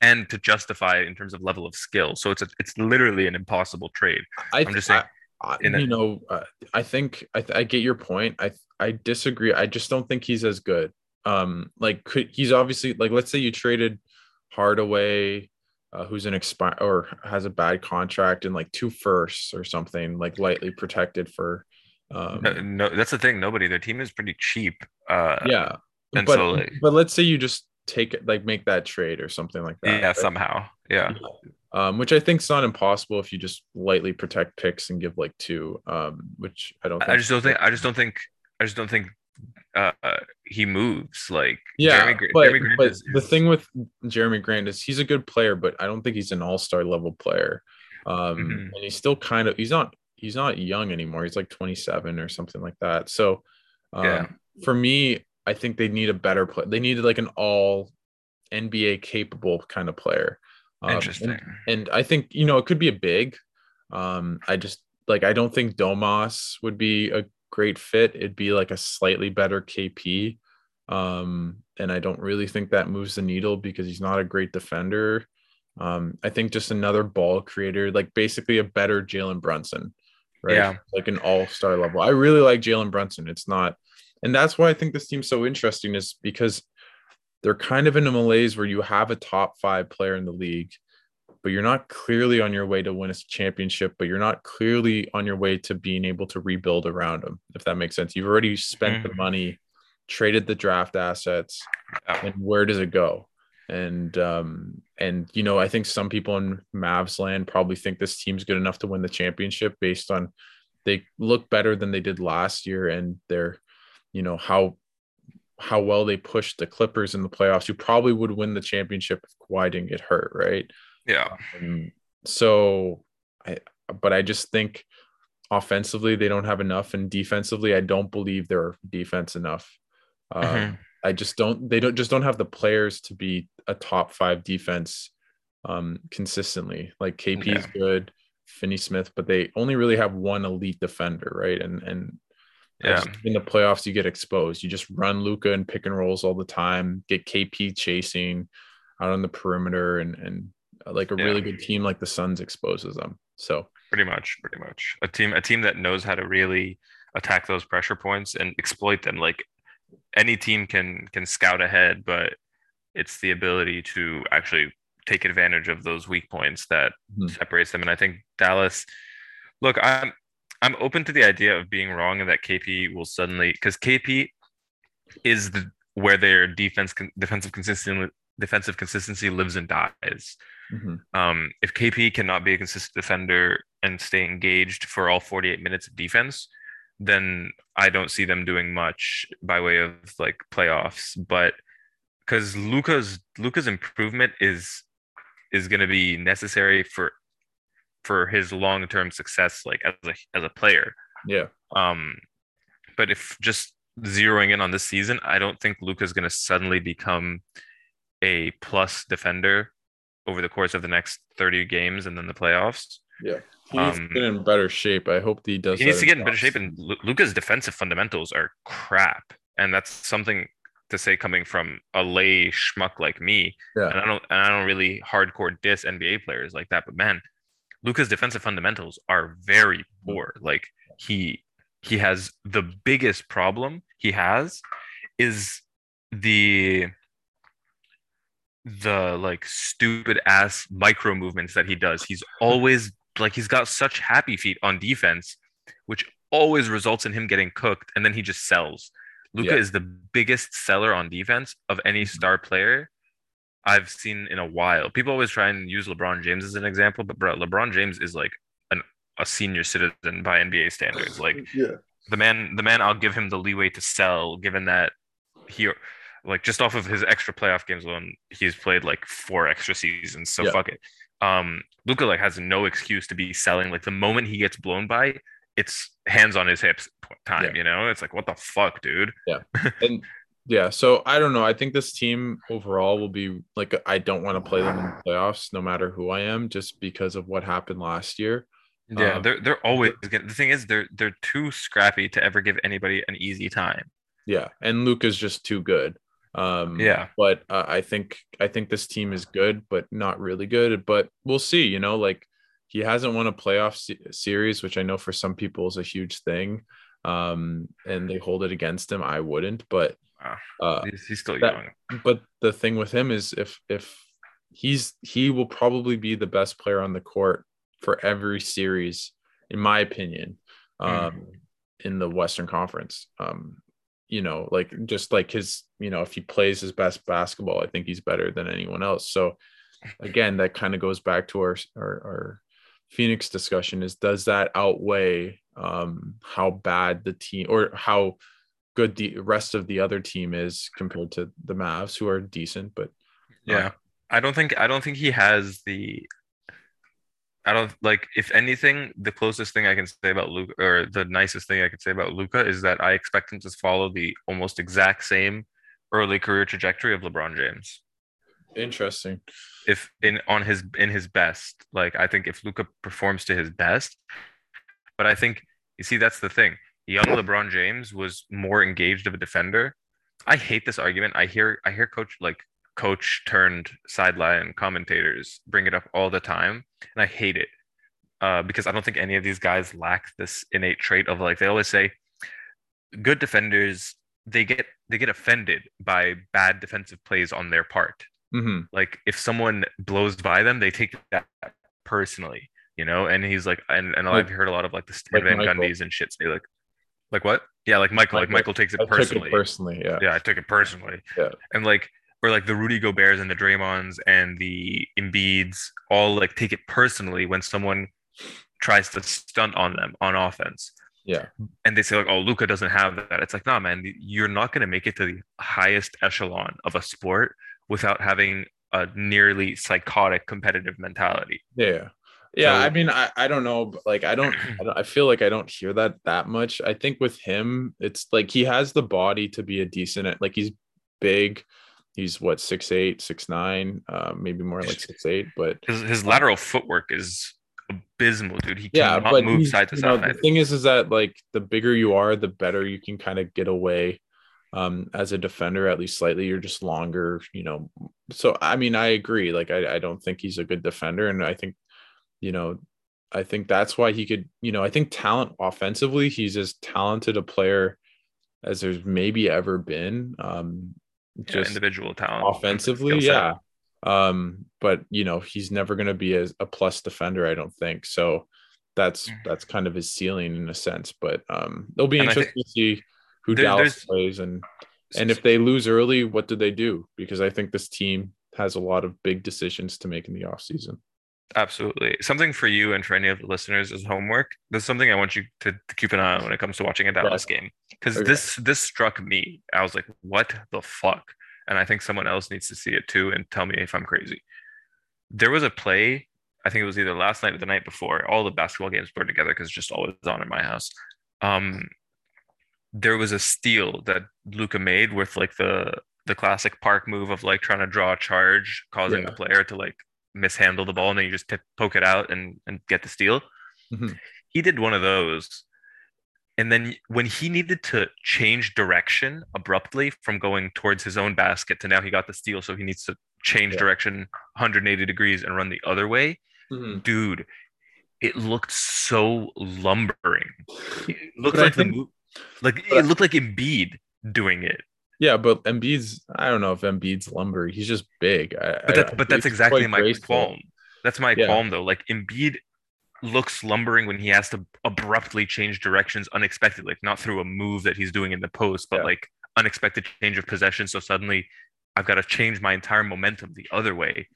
and to justify it in terms of level of skill. So it's a, it's literally an impossible trade. I, am just saying. I, I, you know, uh, I think I, I get your point. I I disagree. I just don't think he's as good. Um, like could, he's obviously like let's say you traded Hardaway, uh, who's an expire or has a bad contract and like two firsts or something like lightly protected for. Um, no, no, that's the thing. Nobody. Their team is pretty cheap. Uh, yeah, and but so like, but let's say you just take it like make that trade or something like that. Yeah, right? somehow. Yeah. Um, which I think is not impossible if you just lightly protect picks and give like two. Um, which I don't. I just don't think. I just don't think I just don't think uh, he moves like yeah. Jerami, but, Jerami but is, the thing with Jerami Grant is he's a good player, but I don't think he's an all star level player. Um, mm-hmm. and he's still kind of he's not he's not young anymore. He's like 27 or something like that. So um, yeah. for me, I think they need a better play. They needed like an all NBA capable kind of player. Um, Interesting. And, and, I think you know it could be a big. Um, I just like I don't think Domas would be a great fit. It'd be like a slightly better KP. Um, and I don't really think that moves the needle because he's not a great defender. Um, I think just another ball creator, like basically a better Jalen Brunson, right? Yeah. Like an all star level. I really like Jalen Brunson. It's not, and that's why I think this team's so interesting is because they're kind of in a malaise where you have a top five player in the league but you're not clearly on your way to win a championship, but you're not clearly on your way to being able to rebuild around them, if that makes sense. You've already spent mm-hmm. the money, traded the draft assets, and where does it go? And um, and you know, I think some people in Mavs land probably think this team's good enough to win the championship based on they look better than they did last year and they're, you know, how how well they pushed the Clippers in the playoffs, who probably would win the championship if Kawhi didn't get hurt, right? Yeah. Um, so I but I just think offensively they don't have enough and defensively I don't believe they're defense enough. Um, mm-hmm. I just don't they don't just don't have the players to be a top 5 defense um consistently. Like KP is yeah. good, Finney Smith, but they only really have one elite defender, right? And and yeah. in the playoffs you get exposed. You just run Luka and pick and rolls all the time, get KP chasing out on the perimeter and and like a yeah. really good team like the Suns exposes them. So pretty much, pretty much a team, a team that knows how to really attack those pressure points and exploit them. Like any team can can scout ahead, but it's the ability to actually take advantage of those weak points that mm-hmm. separates them. And I think Dallas, look, I'm I'm open to the idea of being wrong and that KP will suddenly because KP is the where their defense defensive consistency defensive consistency lives and dies. Mm-hmm. Um, if KP cannot be a consistent defender and stay engaged for all 48 minutes of defense, then I don't see them doing much by way of like playoffs. But because Luka's Luka's improvement is is going to be necessary for for his long term success, like as a as a player. Yeah. Um, but if just zeroing in on this season, I don't think Luka's going to suddenly become a plus defender over the course of the next 30 games and then the playoffs. Yeah. He needs um, to get in better shape. I hope he does. He needs to get in better shape. And Luka's defensive fundamentals are crap. And that's something to say coming from a lay schmuck like me. Yeah. And I don't and I don't really hardcore diss NBA players like that. But man, Luka's defensive fundamentals are very poor. Like he he has the biggest problem he has is the the like stupid ass micro movements that he does. He's always like he's got such happy feet on defense, which always results in him getting cooked, and then he just sells. Luka yeah. is the biggest seller on defense of any mm-hmm. star player I've seen in a while. People always try and use LeBron James as an example, but bro, LeBron James is like an a senior citizen by NBA standards. Like yeah. the man, the man, I'll give him the leeway to sell, given that he, like, just off of his extra playoff games alone, he's played like four extra seasons. So Yeah. fuck it. Um, Luka like has no excuse to be selling. Like the moment he gets blown by, it's hands on his hips time. Yeah. You know, it's like what the fuck, dude. Yeah, and yeah, so I don't know. I think this team overall will be like I don't want to play them in the playoffs, no matter who I am, just because of what happened last year. Yeah, Um, they're they're always the thing is they're they're too scrappy to ever give anybody an easy time. Yeah, and Luka's just too good. Um, Yeah. but uh, I think I think this team is good, but not really good. But we'll see. You know, like he hasn't won a playoff se- series, which I know for some people is a huge thing. Um, and they hold it against him. I wouldn't, but uh, He's, he's still that- young. but the thing with him is if if he's he will probably be the best player on the court for every series in my opinion um in the western conference um you know like just like his you know if he plays his best basketball i think he's better than anyone else so again that kind of goes back to our our, our phoenix discussion is does that outweigh um how bad the team or how good the rest of the other team is compared to the Mavs, who are decent, but Yeah. I don't think I don't think he has the I don't like if anything, the closest thing I can say about Luka or the nicest thing I can say about Luka is that I expect him to follow the almost exact same early career trajectory of LeBron James. interesting. If in on his in his best, like I think if Luka performs to his best, but I think you see that's the thing. Young LeBron James was more engaged of a defender. I hate this argument. I hear I hear coach like coach turned sideline commentators bring it up all the time, and I hate it uh, because I don't think any of these guys lack this innate trait of like they always say, good defenders they get they get offended by bad defensive plays on their part. Mhm. Like if someone blows by them, they take that personally, you know. And he's like, and, and I've heard a lot of like the Stan like Van Michael. Gundy's and shit say like, like what? Yeah, like Michael. Like Michael. Takes it I personally. it personally. Yeah. Yeah, I took it personally. Yeah. And like, or like the Rudy Gobert's and the Draymonds and the Embiids all like take it personally when someone tries to stunt on them on offense. Yeah. And they say like, "Oh, Luka doesn't have that." It's like, nah, man, you're not going to make it to the highest echelon of a sport without having a nearly psychotic competitive mentality. Yeah. Yeah. So- I mean, I, I don't know. but, Like, I don't, I don't, I feel like I don't hear that that much. I think with him, it's like he has the body to be a decent, like, he's big. He's what, six eight, six nine, uh, maybe more like six eight, but His his lateral footwork is abysmal, dude. He yeah, but move side to you know, side. the thing is, is that like the bigger you are, the better you can kind of get away um as a defender at least slightly you're just longer you know so i mean i agree like i, I don't think he's a good defender and i think you know i think that's why he could you know i think talent offensively he's as talented a player as there's maybe ever been um just individual talent, offensively yeah. Um but you know he's never going to be a, a plus defender i don't think. So that's Mm. that's kind of his ceiling in a sense but um it'll be And interesting to see who There- dallas plays and and if they lose early what do they do? Because i think this team has a lot of big decisions to make in the offseason Absolutely. Something for you and for any of the listeners is homework. This is something I want you to, to keep an eye on when it comes to watching a Dallas game. Because Okay. this this struck me. I was like, what the fuck? And I think someone else needs to see it too and tell me if I'm crazy. There was a play, I think it was either last night or the night before. All the basketball games blur together because it's just always on in my house. Um there was a steal that Luka made with like the the classic park move of like trying to draw a charge, causing Yeah. the player to like mishandle the ball and then you just tip, poke it out and, and get the steal. Mhm. He did one of those. And then when he needed to change direction abruptly from going towards his own basket to now he got the steal, so he needs to change Yeah. direction 180 degrees and run the other way. Dude, it looked so lumbering. It looked But like the think- move, like it looked like Embiid doing it. Yeah but Embiid's I don't know if Embiid's lumber he's just big I, But I- that's but that's exactly my graceful. qualm. That's my Yeah. qualm though. Like Embiid looks lumbering when he has to abruptly change directions unexpectedly, like not through a move that he's doing in the post, but Yeah. like unexpected change of possession. So suddenly I've got to change my entire momentum the other way.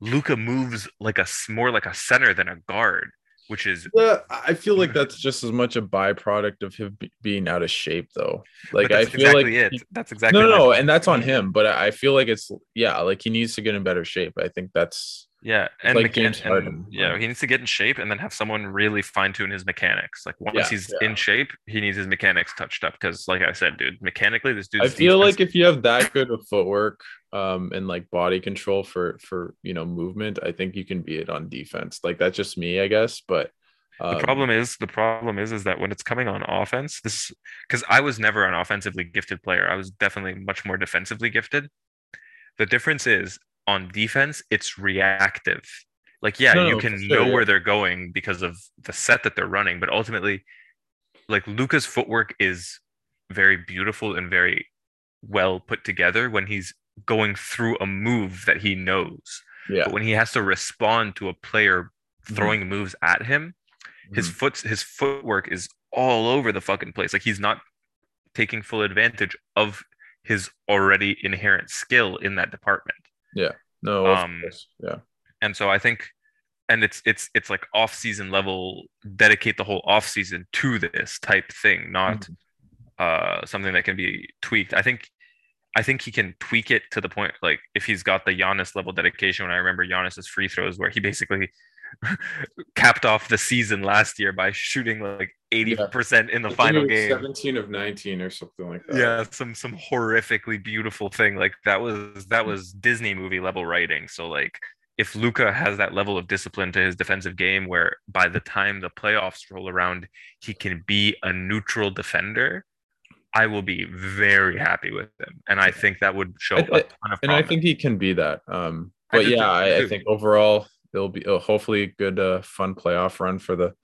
Luka moves like a more like a center than a guard, which is yeah. I feel like that's just as much a byproduct of him being out of shape, though. Like I feel exactly like it. That's exactly no, no, and that's on him. But I feel like it's yeah, like he needs to get in better shape. I think that's yeah, and, like James and- Harden, yeah, right? he needs to get in shape and then have someone really fine tune his mechanics. Like once Yeah, he's yeah. in shape, he needs his mechanics touched up because, like I said, dude, mechanically, this dude. I feel defense- like if you have that good of footwork um and like body control for for you know movement, I think you can be it on defense. Like that's just me, I guess. But um, the problem is the problem is is that when it's coming on offense, this because I was never an offensively gifted player. I was definitely much more defensively gifted. The difference is on defense, it's reactive. Like, yeah, No, you can sure, know yeah. where they're going because of the set that they're running, but ultimately, like Luka's footwork is very beautiful and very well put together when he's going through a move that he knows. yeah, But when he has to respond to a player Mhm. throwing moves at him, his Mhm. foot his footwork is all over the fucking place. Like he's not taking full advantage of his already inherent skill in that department. No, of um, yeah, And so I think and it's it's it's like off season level dedicate the whole off season to this type thing, not Mhm. uh something that can be tweaked. I think I think he can tweak it to the point like if he's got the Giannis level dedication. When I remember Giannis's free throws, where he basically capped off the season last year by shooting like eighty percent in the I final game. seventeen of nineteen or something like that. Yeah, some some horrifically beautiful thing like that was that was Disney movie level writing. So like if Luka has that level of discipline to his defensive game where by the time the playoffs roll around he can be a neutral defender, I will be very happy with him. And I think that would show I- a ton of and I think he can be that. Um, but do yeah, I, I I think overall there'll be uh, hopefully a good, uh, fun playoff run for the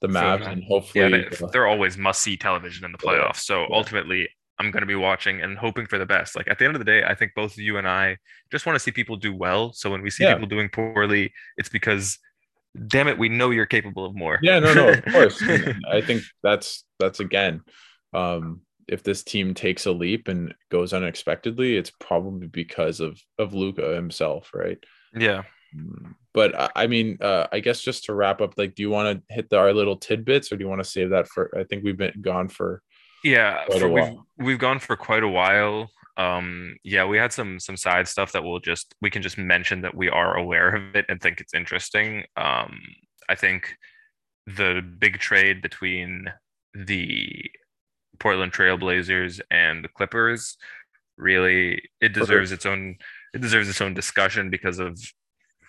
the Mavs, and yeah, hopefully, they, uh, they're always must see television in the Yeah, playoffs. So yeah. ultimately, I'm going to be watching and hoping for the best. Like at the end of the day, I think both you and I just want to see people do well. So when we see Yeah. people doing poorly, it's because, damn it, we know you're capable of more. yeah, no, no, of course. I think that's that's again, um, if this team takes a leap and goes unexpectedly, it's probably because of of Luka himself, right? yeah. But I- mean, uh, I guess just to wrap up, like, do you want to hit the, our little tidbits, or do you want to save that for? I think we've been gone for. Yeah, for, we've we've gone for quite a while. Um, yeah, we had some some side stuff that we'll just we can just mention that we are aware of it and think it's interesting. Um, I think the big trade between the Portland Trailblazers and the Clippers really it deserves its own it deserves its own discussion because of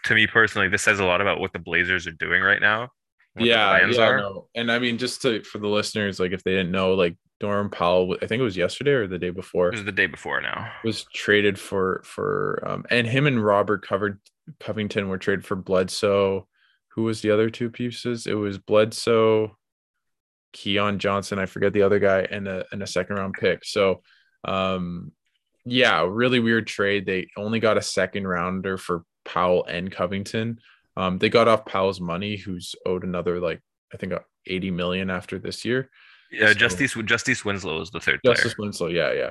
to me personally this says a lot about what the Blazers are doing right now. yeah, yeah, no. And I mean, just to for the listeners, like, if they didn't know, like, Norm Powell, I think it was yesterday or the day before, It was the day before now. was traded for for um and him and Robert covered Covington were traded for Bledsoe. Who was the other two pieces? It was Bledsoe, Keon Johnson, I forget the other guy, and a and a second round pick. So um yeah, really weird trade. They only got a second rounder for Powell and Covington. Um they got off Powell's money, who's owed another like I think uh, 80 million after this year. Yeah, So- Justice Justice Winslow is the third player. Justice Winslow, yeah, yeah.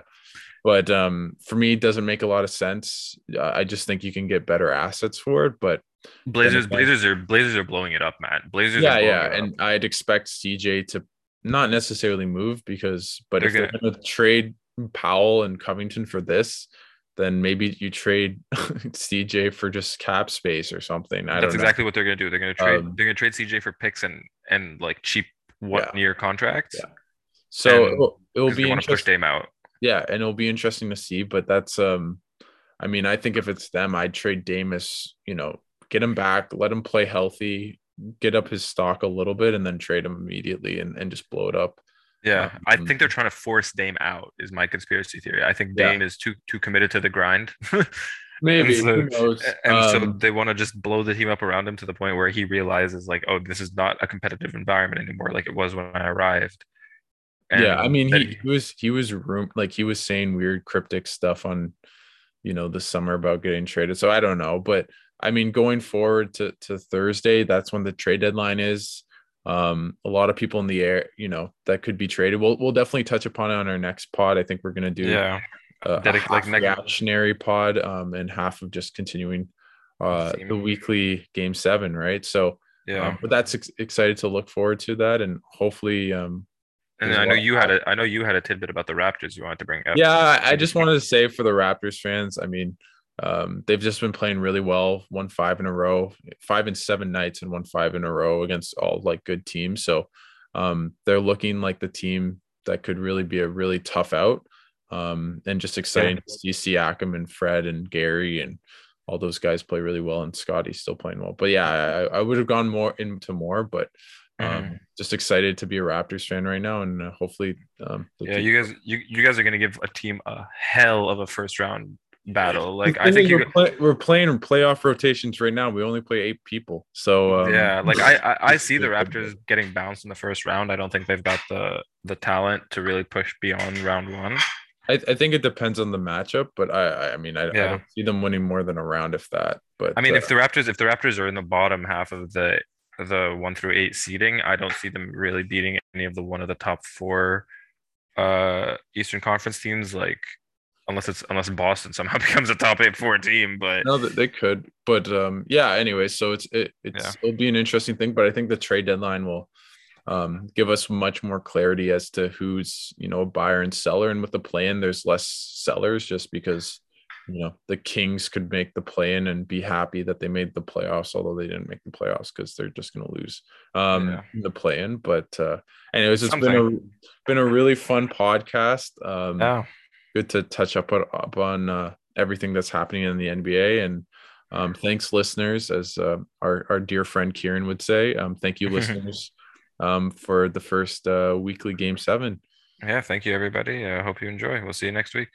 But um, for me, it doesn't make a lot of sense. Uh, I just think you can get better assets for it. But Blazers, Blazers are Blazers are blowing it up, man. Blazers, yeah, are yeah, and I'd expect CJ to not necessarily move because, but They're if they're going to trade Powell and Covington for this, then maybe you trade CJ for just cap space or something. I that's exactly what they're gonna do. They're gonna trade. Um, they're gonna trade CJ for picks and and like cheap one year contracts. Yeah. So and- it will, it will 'cause be to push interesting. Dame out. yeah, and it'll be interesting to see. But that's um, I mean, I think if it's them, I'd trade Damus. You know, get him back, let him play healthy, get up his stock a little bit, and then trade him immediately and, and just blow it up. Yeah, I think they're trying to force Dame out. Is my conspiracy theory. I think Yeah. Dame is too too committed to the grind. Maybe And so- who knows? And so Um, they want to just blow the team up around him to the point where he realizes, like, oh, this is not a competitive environment anymore, like it was when I arrived. yeah, I mean, he, he was he was room like he was saying weird cryptic stuff on, you know, the summer about getting traded. So I don't know, but I mean, going forward to to Thursday, that's when the trade deadline is. Um, a lot of people in the air, you know, that could be traded. We'll we'll definitely touch upon it on our next pod. I think we're gonna do yeah, a, a like half neg- reactionary pod um, and half of just continuing uh, the weekly game seven, right? So, Yeah. um, but that's ex- excited to look forward to that, and hopefully, um, and I know you had a I know you had a tidbit about the Raptors you wanted to bring up. yeah, I just wanted to say for the Raptors fans, I mean, um, they've just been playing really well, won five in a row, five and seven nights, and won five in a row against all like good teams. So, um, they're looking like the team that could really be a really tough out. Um, and just exciting to see Siakam and Fred and Gary and all those guys play really well, and Scottie's still playing well. But yeah, I, I would have gone more into more, but um, Mhm. just excited to be a Raptors fan right now, and uh, hopefully, um, Yeah, keep- you guys you, you guys are gonna give a team a hell of a first round battle. Like I think we're, play, we're playing in playoff rotations right now. We only play eight people, so um, yeah, like I, I I see the Raptors getting bounced in the first round. I don't think they've got the the talent to really push beyond round one. I, I think it depends on the matchup, but I I- mean I, I don't see them winning more than a round if that. But I mean, uh, if the Raptors if the Raptors are in the bottom half of the the one through eight seeding, I don't see them really beating any of the one of the top four uh Eastern Conference teams. Like unless it's unless Boston somehow becomes a top eight four team, but no, they could, but um, yeah. Anyway, so it's it, it's Yeah. it'll be an interesting thing, but I think the trade deadline will um give us much more clarity as to who's you know a buyer and seller, and with the play-in, there's less sellers just because you know the Kings could make the play in and be happy that they made the playoffs, although they didn't make the playoffs because they're just going to lose um Yeah. the play in. But uh, anyways, it's been a been a really fun podcast. Um, yeah, good to touch up up on uh, everything that's happening in the NBA. And um, thanks, listeners, as uh, our, our dear friend Kieran would say. Um, thank you, listeners, um, for the first uh, weekly game seven. yeah. Thank you, everybody. I hope you enjoy. We'll see you next week.